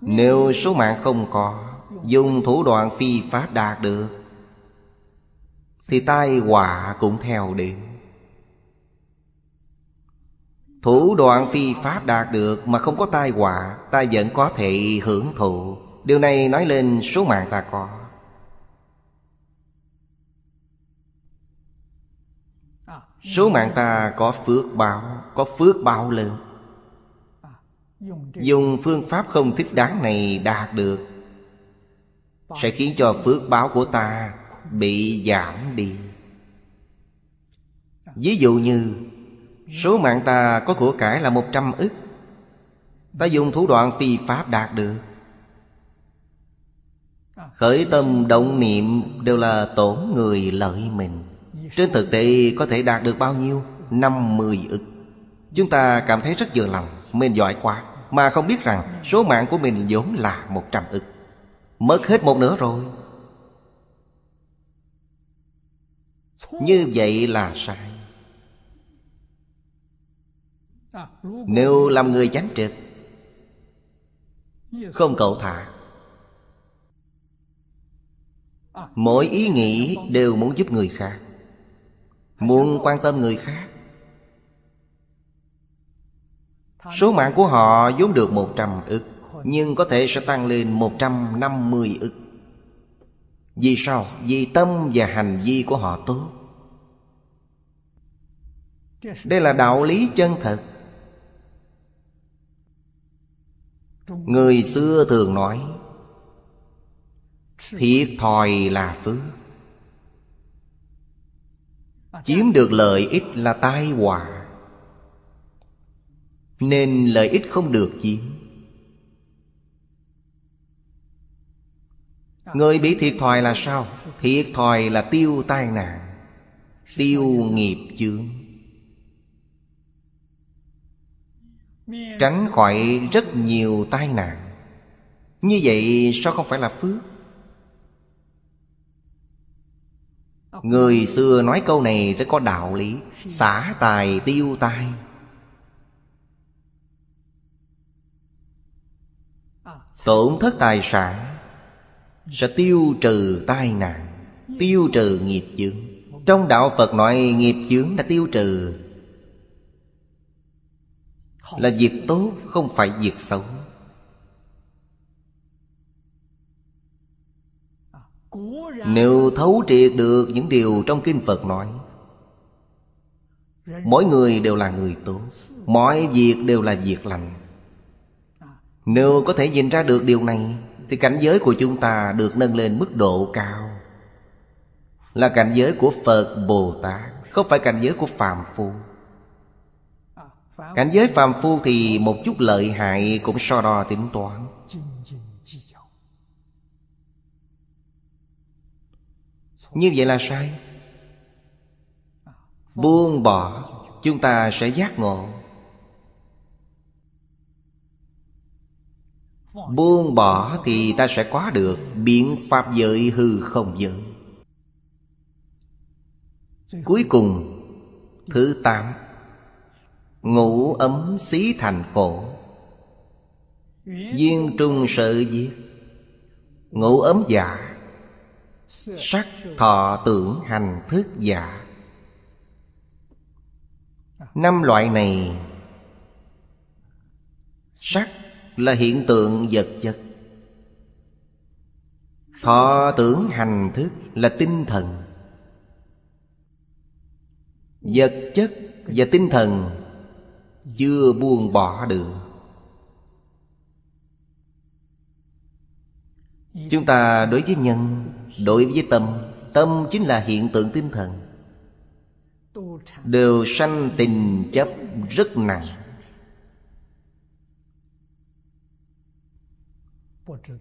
Nếu số mạng không có, Dùng thủ đoạn phi pháp đạt được, Thì tai họa cũng theo đến Thủ đoạn phi pháp đạt được Mà không có tai họa Ta vẫn có thể hưởng thụ. Điều này nói lên số mạng ta có. Số mạng ta có phước báo, Có phước báo lớn. Dùng phương pháp không thích đáng này đạt được, Sẽ khiến cho phước báo của ta Bị giảm đi. Ví dụ như Số mạng ta có của cải là một trăm ức. Ta dùng thủ đoạn phi pháp đạt được. Khởi tâm động niệm đều là tổn người lợi mình. Trên thực tế có thể đạt được bao nhiêu? năm mươi ức. Chúng ta cảm thấy rất vừa lòng Mình giỏi quá, Mà không biết rằng số mạng của mình vốn là một trăm ức. Mất hết một nửa rồi. Như vậy là sai. Nếu làm người chánh trực, Không cậu thả. Mỗi ý nghĩ đều muốn giúp người khác, Muốn quan tâm người khác. Số mạng của họ vốn được 100 ức, Nhưng có thể sẽ tăng lên 150 ức. Vì sao? Vì tâm và hành vi của họ tốt. Đây là đạo lý chân thật. Người xưa thường nói, Thiệt thòi là phước Chiếm được lợi ích là tai họa, Nên lợi ích không được chiếm. Người bị thiệt thòi là sao? Thiệt thòi là tiêu tai nạn, Tiêu nghiệp chướng. Tránh khỏi rất nhiều tai nạn. Như vậy sao không phải là phước? Người xưa nói câu này rất có đạo lý. Xả tài tiêu tai. Tổn thất tài sản Sẽ tiêu trừ tai nạn, Tiêu trừ nghiệp chướng. Trong đạo Phật nói nghiệp chướng đã tiêu trừ là việc tốt không phải việc xấu. Nếu thấu triệt được những điều trong Kinh Phật nói Mỗi người đều là người tốt Mọi việc đều là việc lành. Nếu có thể nhìn ra được điều này Thì cảnh giới của chúng ta được nâng lên mức độ cao. Là cảnh giới của Phật Bồ Tát Không phải cảnh giới của Phạm Phu Cảnh giới Phạm Phu thì một chút lợi hại cũng so đo tính toán. Như vậy là sai. Buông bỏ, Chúng ta sẽ giác ngộ. Buông bỏ thì ta sẽ có được Biện pháp giới hư không giới. Cuối cùng, Thứ tám. Ngủ ấm xí thành khổ. Duyên trung sự diệt, Ngủ ấm giả. Sắc thọ tưởng hành thức giả. Năm loại này, Sắc là hiện tượng vật chất. Thọ tưởng hành thức là tinh thần. Vật chất và tinh thần chưa buông bỏ được. Chúng ta đối với nhân, Đối với tâm Tâm chính là hiện tượng tinh thần. Đều sanh tình chấp rất nặng.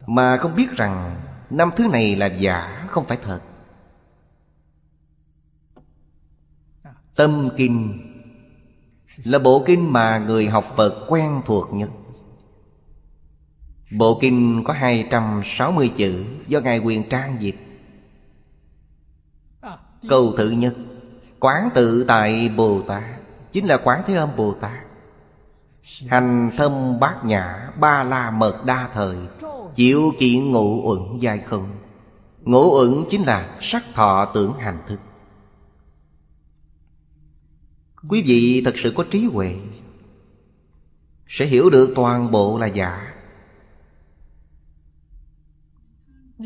Mà không biết rằng Năm thứ này là giả, không phải thật. Tâm Kinh là bộ kinh mà người học Phật quen thuộc nhất. Bộ kinh có 260 chữ Do Ngài Quyền Trang dịch Câu thứ nhất, Quán tự tại Bồ Tát, Chính là Quán Thế Âm Bồ Tát. Hành thâm bát nhã, Ba la mật đa thời, Chịu kiện ngũ uẩn giai không. Ngũ uẩn chính là sắc thọ tưởng hành thức. Quý vị thật sự có trí huệ, Sẽ hiểu được toàn bộ là giả.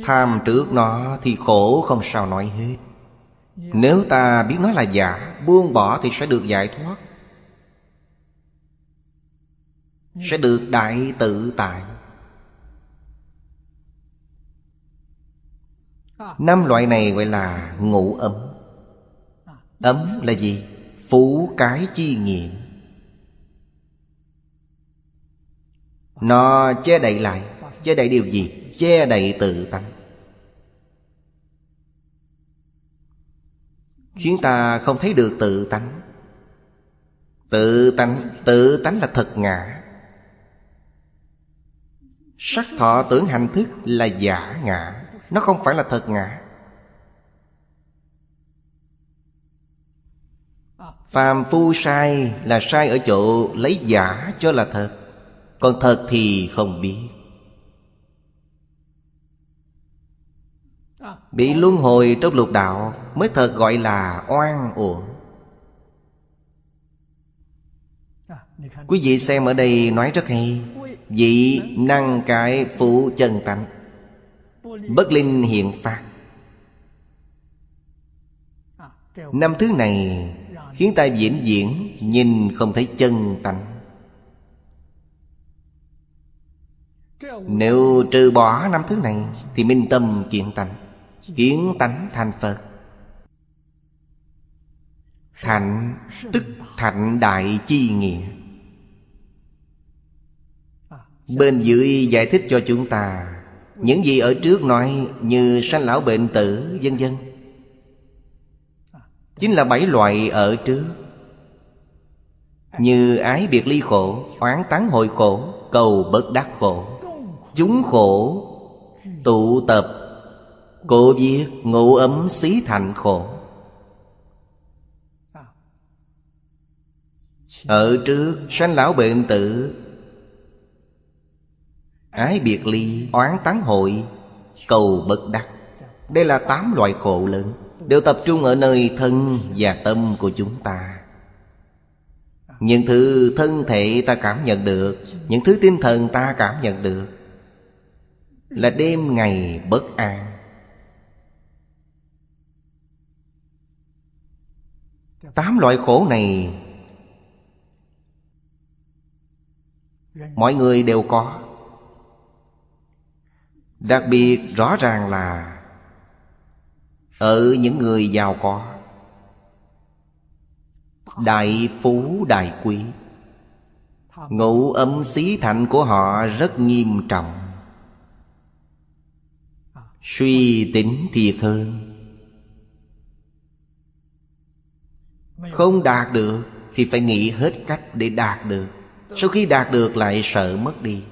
Tham trước nó thì khổ không sao nói hết. Nếu ta biết nó là giả, Buông bỏ thì sẽ được giải thoát. Sẽ được đại tự tại. Năm loại này gọi là ngũ ấm. Ấm là gì? Phú cái chi nghiện Nó che đậy lại, Che đậy điều gì? Che đậy tự tánh. Khiến ta không thấy được tự tánh. Tự tánh Tự tánh là thật ngã. Sắc thọ tưởng hành thức là giả ngã. Nó không phải là thật ngã. Phàm phu sai là sai ở chỗ lấy giả cho là thật, Còn thật thì không biết. Bị luân hồi trong lục đạo Mới thật gọi là oan uổng. Quý vị xem ở đây nói rất hay, Vị năng cái phụ chân tánh, Bất linh hiện phát. Năm thứ này Khiến ta vĩnh viễn Nhìn không thấy chân tánh. Nếu trừ bỏ năm thứ này, Thì minh tâm kiện tánh, Kiến tánh thành Phật. Thạnh tức thạnh đại chi nghĩa. Bên dưới giải thích cho chúng ta, Những gì ở trước nói Như sanh lão bệnh tử, vân vân. Chính là bảy loại ở trước. Như ái biệt ly khổ Oán tán hội khổ Cầu bất đắc khổ. Chúng khổ Tụ tập Cổ viết ngụ ấm xí thành khổ. Ở trước sanh lão bệnh tử. Ái biệt ly, oán tán hội Cầu bất đắc. Đây là tám loại khổ lớn. Đều tập trung ở nơi thân và tâm của chúng ta. Những thứ thân thể ta cảm nhận được, Những thứ tinh thần ta cảm nhận được, Là đêm ngày bất an. Tám loại khổ này, Mọi người đều có. Đặc biệt rõ ràng là ở những người giàu có. Đại phú, đại quý. Ngũ âm xí thạnh của họ rất nghiêm trọng. Suy tính thiệt hơn. Không đạt được Thì phải nghĩ hết cách để đạt được. Sau khi đạt được lại sợ mất đi.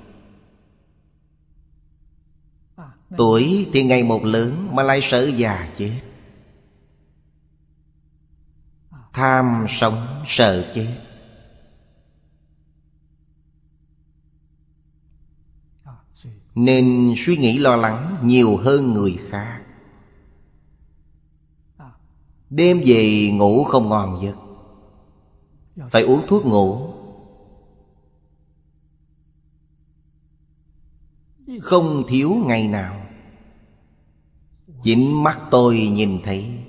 Tuổi thì ngày một lớn Mà lại sợ già chết. Tham sống sợ chết. Nên suy nghĩ lo lắng nhiều hơn người khác. Đêm về ngủ không ngon giấc. Phải uống thuốc ngủ. Không thiếu ngày nào. Chính mắt tôi nhìn thấy.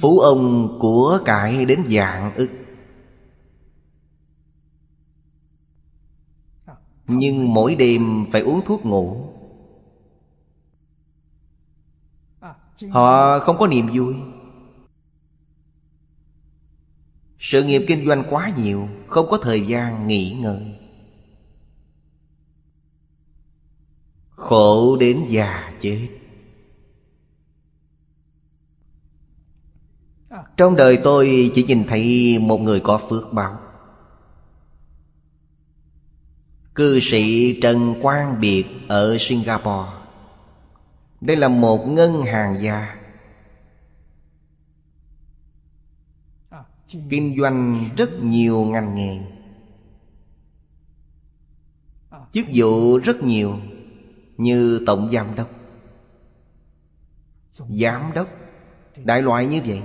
Phú ông của cải đến dạng ức. Nhưng mỗi đêm phải uống thuốc ngủ. Họ không có niềm vui. Sự nghiệp kinh doanh quá nhiều, Không có thời gian nghỉ ngơi. Khổ đến già chết. Trong đời tôi chỉ nhìn thấy một người có phước báo. Cư sĩ Trần Quang Biệt ở Singapore. Đây là một ngân hàng gia. Kinh doanh rất nhiều ngành nghề. Chức vụ rất nhiều. Như tổng giám đốc. Giám đốc? Đại loại như vậy.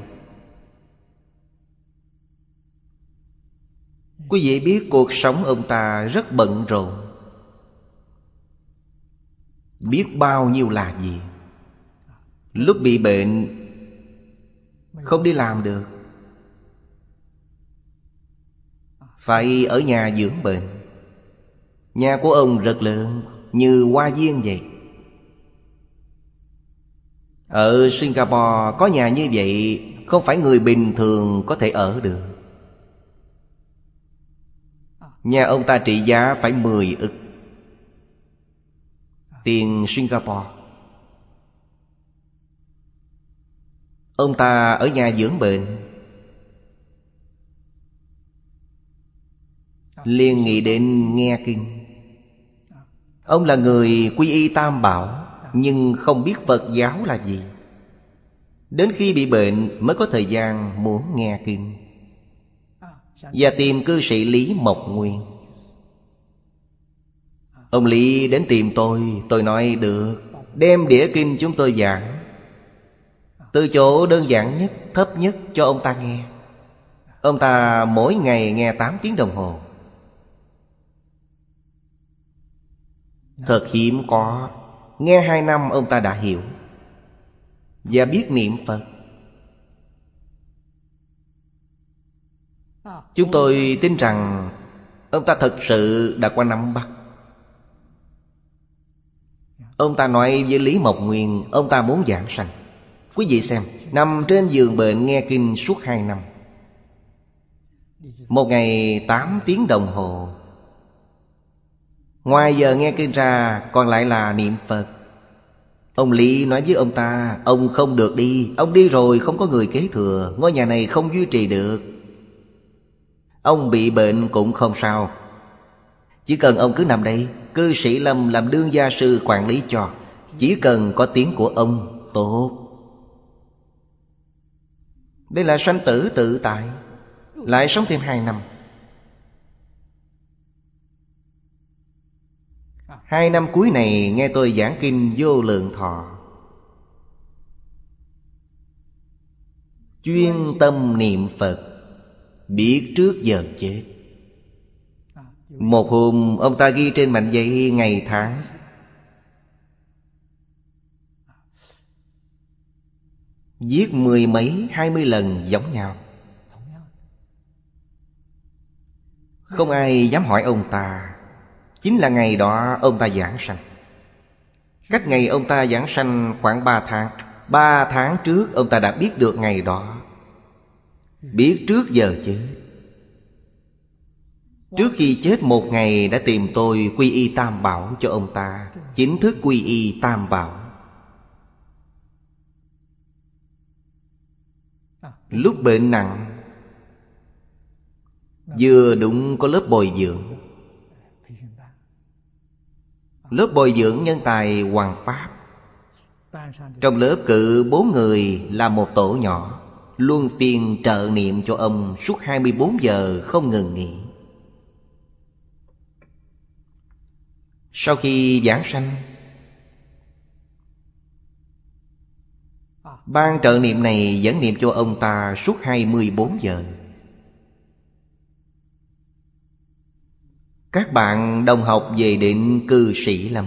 Quý vị biết cuộc sống ông ta rất bận rộn. Biết bao nhiêu là gì. Lúc bị bệnh, Không đi làm được. Phải ở nhà dưỡng bệnh. Nhà của ông rất lớn. Như hoa viên vậy. Ở Singapore có nhà như vậy, Không phải người bình thường có thể ở được. Nhà ông ta trị giá phải 10 ức Tiền Singapore. Ông ta ở nhà dưỡng bệnh. Liền nghĩ đến nghe kinh. Ông là người quy y tam bảo, Nhưng không biết Phật giáo là gì. Đến khi bị bệnh mới có thời gian muốn nghe kinh. Và tìm cư sĩ Lý Mộc Nguyên. Ông Lý đến tìm tôi Tôi nói, được, Đem đĩa kinh chúng tôi giảng. Từ chỗ đơn giản nhất, Thấp nhất cho ông ta nghe. Ông ta mỗi ngày nghe 8 tiếng đồng hồ. Thật hiếm có. Nghe hai năm ông ta đã hiểu. Và biết niệm Phật. Chúng tôi tin rằng Ông ta thật sự đã qua nắm bắt Ông ta nói với Lý Mộc Nguyên, Ông ta muốn giảng sanh. Quý vị xem, Nằm trên giường bệnh nghe kinh suốt hai năm. Một ngày tám tiếng đồng hồ Ngoài giờ nghe kinh ra Còn lại là niệm Phật. Ông Lý nói với ông ta, Ông không được đi, Ông đi rồi không có người kế thừa, Ngôi nhà này không duy trì được. Ông bị bệnh cũng không sao. Chỉ cần ông cứ nằm đây, Cư sĩ Lâm làm đương gia sư quản lý cho, Chỉ cần có tiếng của ông, Tốt. Đây là sanh tử tự tại. Lại sống thêm hai năm Hai năm cuối này nghe tôi giảng kinh vô lượng thọ. Chuyên tâm niệm Phật, Biết trước giờ chết. Một hôm, ông ta ghi trên mảnh giấy ngày tháng. Viết mười mấy, hai mươi lần giống nhau. Không ai dám hỏi ông ta Chính là ngày đó ông ta giảng sanh. Cách ngày ông ta giảng sanh khoảng ba tháng. Ba tháng trước ông ta đã biết được ngày đó. Biết trước giờ chết Trước khi chết một ngày đã tìm tôi quy y tam bảo cho ông ta. Chính thức quy y tam bảo. Lúc bệnh nặng, Vừa đúng có lớp bồi dưỡng. Lớp bồi dưỡng nhân tài Hoàng Pháp. Trong lớp cự bốn người là một tổ nhỏ Luôn phiên trợ niệm cho ông suốt 24 giờ không ngừng nghỉ. Sau khi giảng sanh, Ban trợ niệm này dẫn niệm cho ông ta suốt 24 giờ. Các bạn đồng học về định cư sĩ Lâm.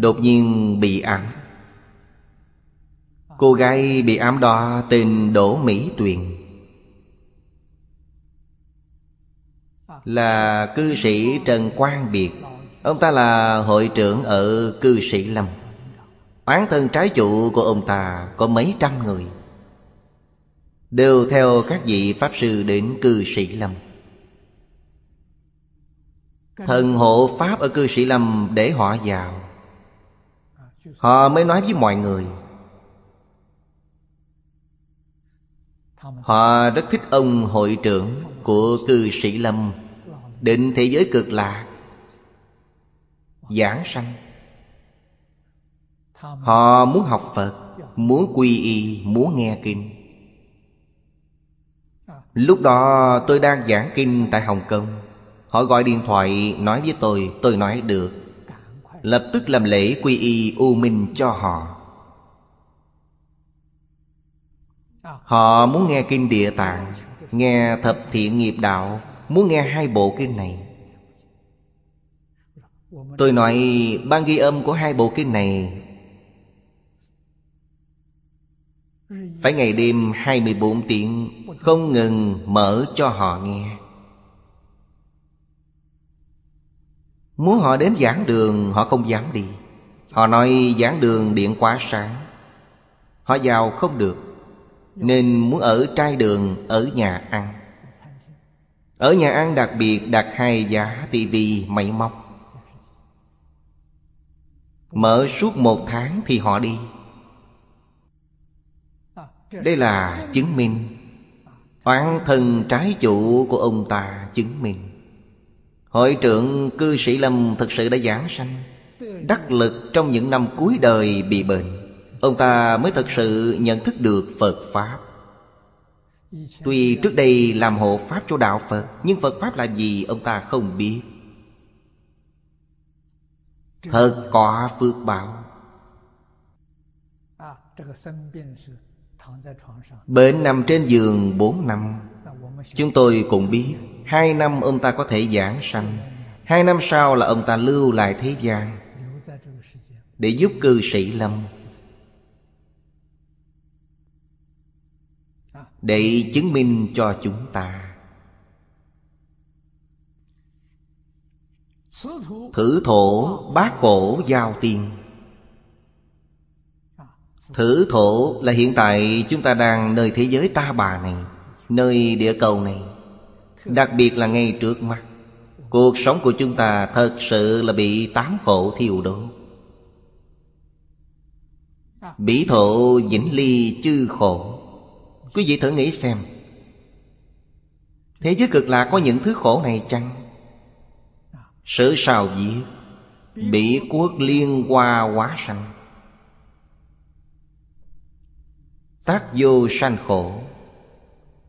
Đột nhiên bị ám. Cô gái bị ám đó tên Đỗ Mỹ Tuyền. Là cư sĩ Trần Quang Biệt. Ông ta là hội trưởng ở cư sĩ Lâm. Oán thân trái chủ của ông ta có mấy trăm người. Đều theo các vị Pháp Sư đến cư sĩ Lâm. Thần hộ Pháp ở cư sĩ Lâm để họ vào. Họ mới nói với mọi người, Họ rất thích ông hội trưởng của cư sĩ Lâm, Định thế giới cực lạc Giảng sanh. Họ muốn học Phật, Muốn quy y, Muốn nghe kinh. Lúc đó tôi đang giảng kinh tại Hồng Kông. Họ gọi điện thoại, nói với tôi Tôi nói được. Lập tức làm lễ quy y u minh cho họ. Họ muốn nghe kinh địa tạng, Nghe thập thiện nghiệp đạo, Muốn nghe hai bộ kinh này. Tôi nói, ban ghi âm của hai bộ kinh này Phải ngày đêm 24 tiếng, Không ngừng mở cho họ nghe. Muốn họ đến giảng đường, Họ không dám đi. Họ nói giảng đường điện quá sáng. Họ vào không được, Nên muốn ở trai đường, Ở nhà ăn. Ở nhà ăn đặc biệt, đặt hai giá tivi máy móc. Mở suốt một tháng thì họ đi. Đây là chứng minh. Oán thân trái chủ của ông ta chứng minh. Hội trưởng cư sĩ Lâm thực sự đã giảng sanh. Đắc lực trong những năm cuối đời bị bệnh. Ông ta mới thật sự nhận thức được Phật Pháp. Tuy trước đây làm hộ Pháp cho Đạo Phật, Nhưng Phật Pháp là gì ông ta không biết. Thật có phước báo. Bệnh nằm trên giường 4 năm. Chúng tôi cũng biết. Hai năm ông ta có thể giảng sanh. Hai năm sau là ông ta lưu lại thế gian Để giúp cư sĩ Lâm. Để chứng minh cho chúng ta. Thử thổ bát khổ giao tiên. Thử thổ là hiện tại chúng ta đang nơi thế giới ta bà này, Nơi địa cầu này. Đặc biệt là ngay trước mắt, Cuộc sống của chúng ta thật sự là bị tám khổ thiêu đốt. Bỉ thổ vĩnh ly chư khổ. Quý vị thử nghĩ xem, Thế giới cực lạc có những thứ khổ này chăng? Sử sao viết bỉ quốc liên hoa quá sanh. Tác vô sanh khổ.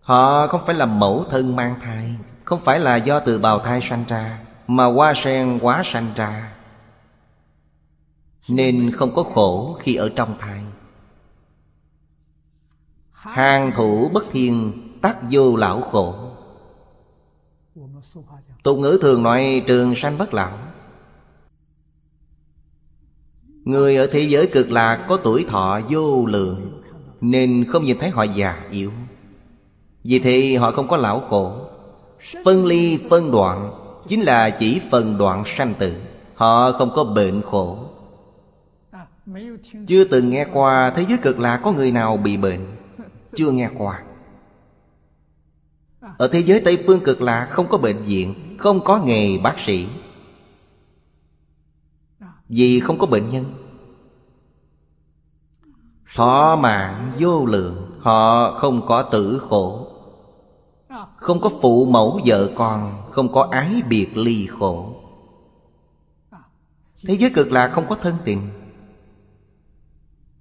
Họ không phải là mẫu thân mang thai, Không phải là do từ bào thai sanh ra, Mà hoa sen quá sanh ra. Nên không có khổ khi ở trong thai. Hàng thủ bất thiên tác vô lão khổ. Tục ngữ thường nói, trường sanh bất lão. Người ở thế giới cực lạc có tuổi thọ vô lượng, Nên không nhìn thấy họ già yếu. Vì thế họ không có lão khổ. Phân ly, phân đoạn, Chính là chỉ phần đoạn sanh tử. Họ không có bệnh khổ. Chưa từng nghe qua, thế giới cực lạc có người nào bị bệnh? Chưa nghe qua. Ở thế giới Tây Phương cực lạc không có bệnh viện, Không có nghề bác sĩ. Vì không có bệnh nhân. Thọ mạng vô lượng, Họ không có tử khổ. Không có phụ mẫu vợ con, Không có ái biệt ly khổ. Thế giới cực lạc không có thân tình.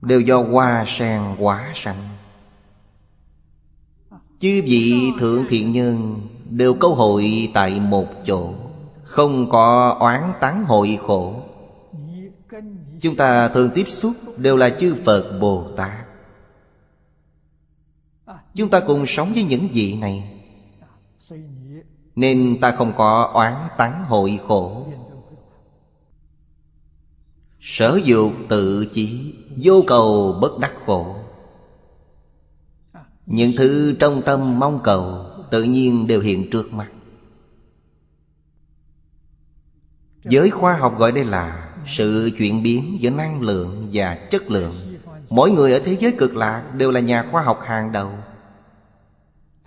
Đều do hoa sen quả sanh Chư vị thượng thiện nhân Đều câu hội tại một chỗ, Không có oán tán hội khổ. Chúng ta thường tiếp xúc đều là chư Phật Bồ Tát. Chúng ta cùng sống với những vị này. Nên ta không có oán tán hội khổ. Sở dục tự chỉ, Vô cầu bất đắc khổ. Những thứ trong tâm mong cầu Tự nhiên đều hiện trước mắt. Giới khoa học gọi đây là Sự chuyển biến giữa năng lượng và chất lượng. Mỗi người ở thế giới cực lạc Đều là nhà khoa học hàng đầu.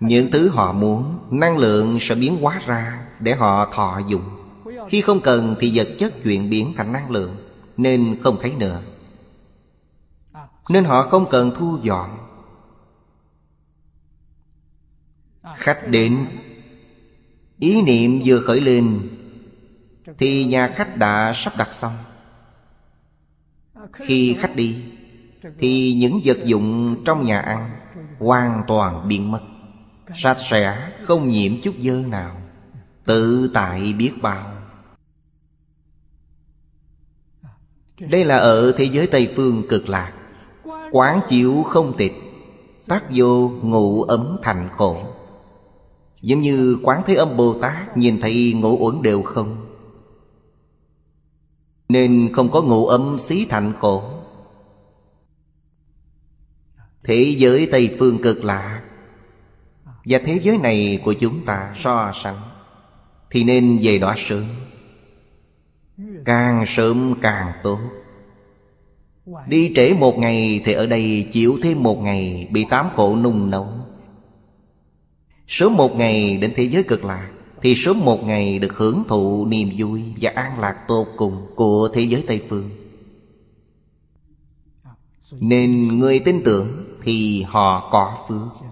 Những thứ họ muốn, Năng lượng sẽ biến hóa ra Để họ thọ dụng. Khi không cần thì vật chất chuyển biến thành năng lượng, Nên không thấy nữa. Nên họ không cần thu dọn. Khách đến, Ý niệm vừa khởi lên, Thì nhà khách đã sắp đặt xong. Khi khách đi, Thì những vật dụng trong nhà ăn Hoàn toàn biến mất. Sạch sẽ, không nhiễm chút dơ nào. Tự tại biết bao. Đây là ở thế giới Tây Phương cực lạc. Quán chiếu không tịch. Tác vô ngụ ấm thành khổ. Giống như quán thế âm Bồ Tát Nhìn thấy ngũ uẩn đều không. Nên không có ngụ ấm xí thành khổ. Thế giới Tây Phương cực lạc và thế giới này của chúng ta so sánh, Thì nên về đó sớm. Càng sớm càng tốt. Đi trễ một ngày thì ở đây chịu thêm một ngày Bị tám khổ nung nấu. Sớm một ngày đến thế giới cực lạc, Thì sớm một ngày được hưởng thụ niềm vui Và an lạc tột cùng của thế giới Tây Phương. Nên người tin tưởng thì họ có phước.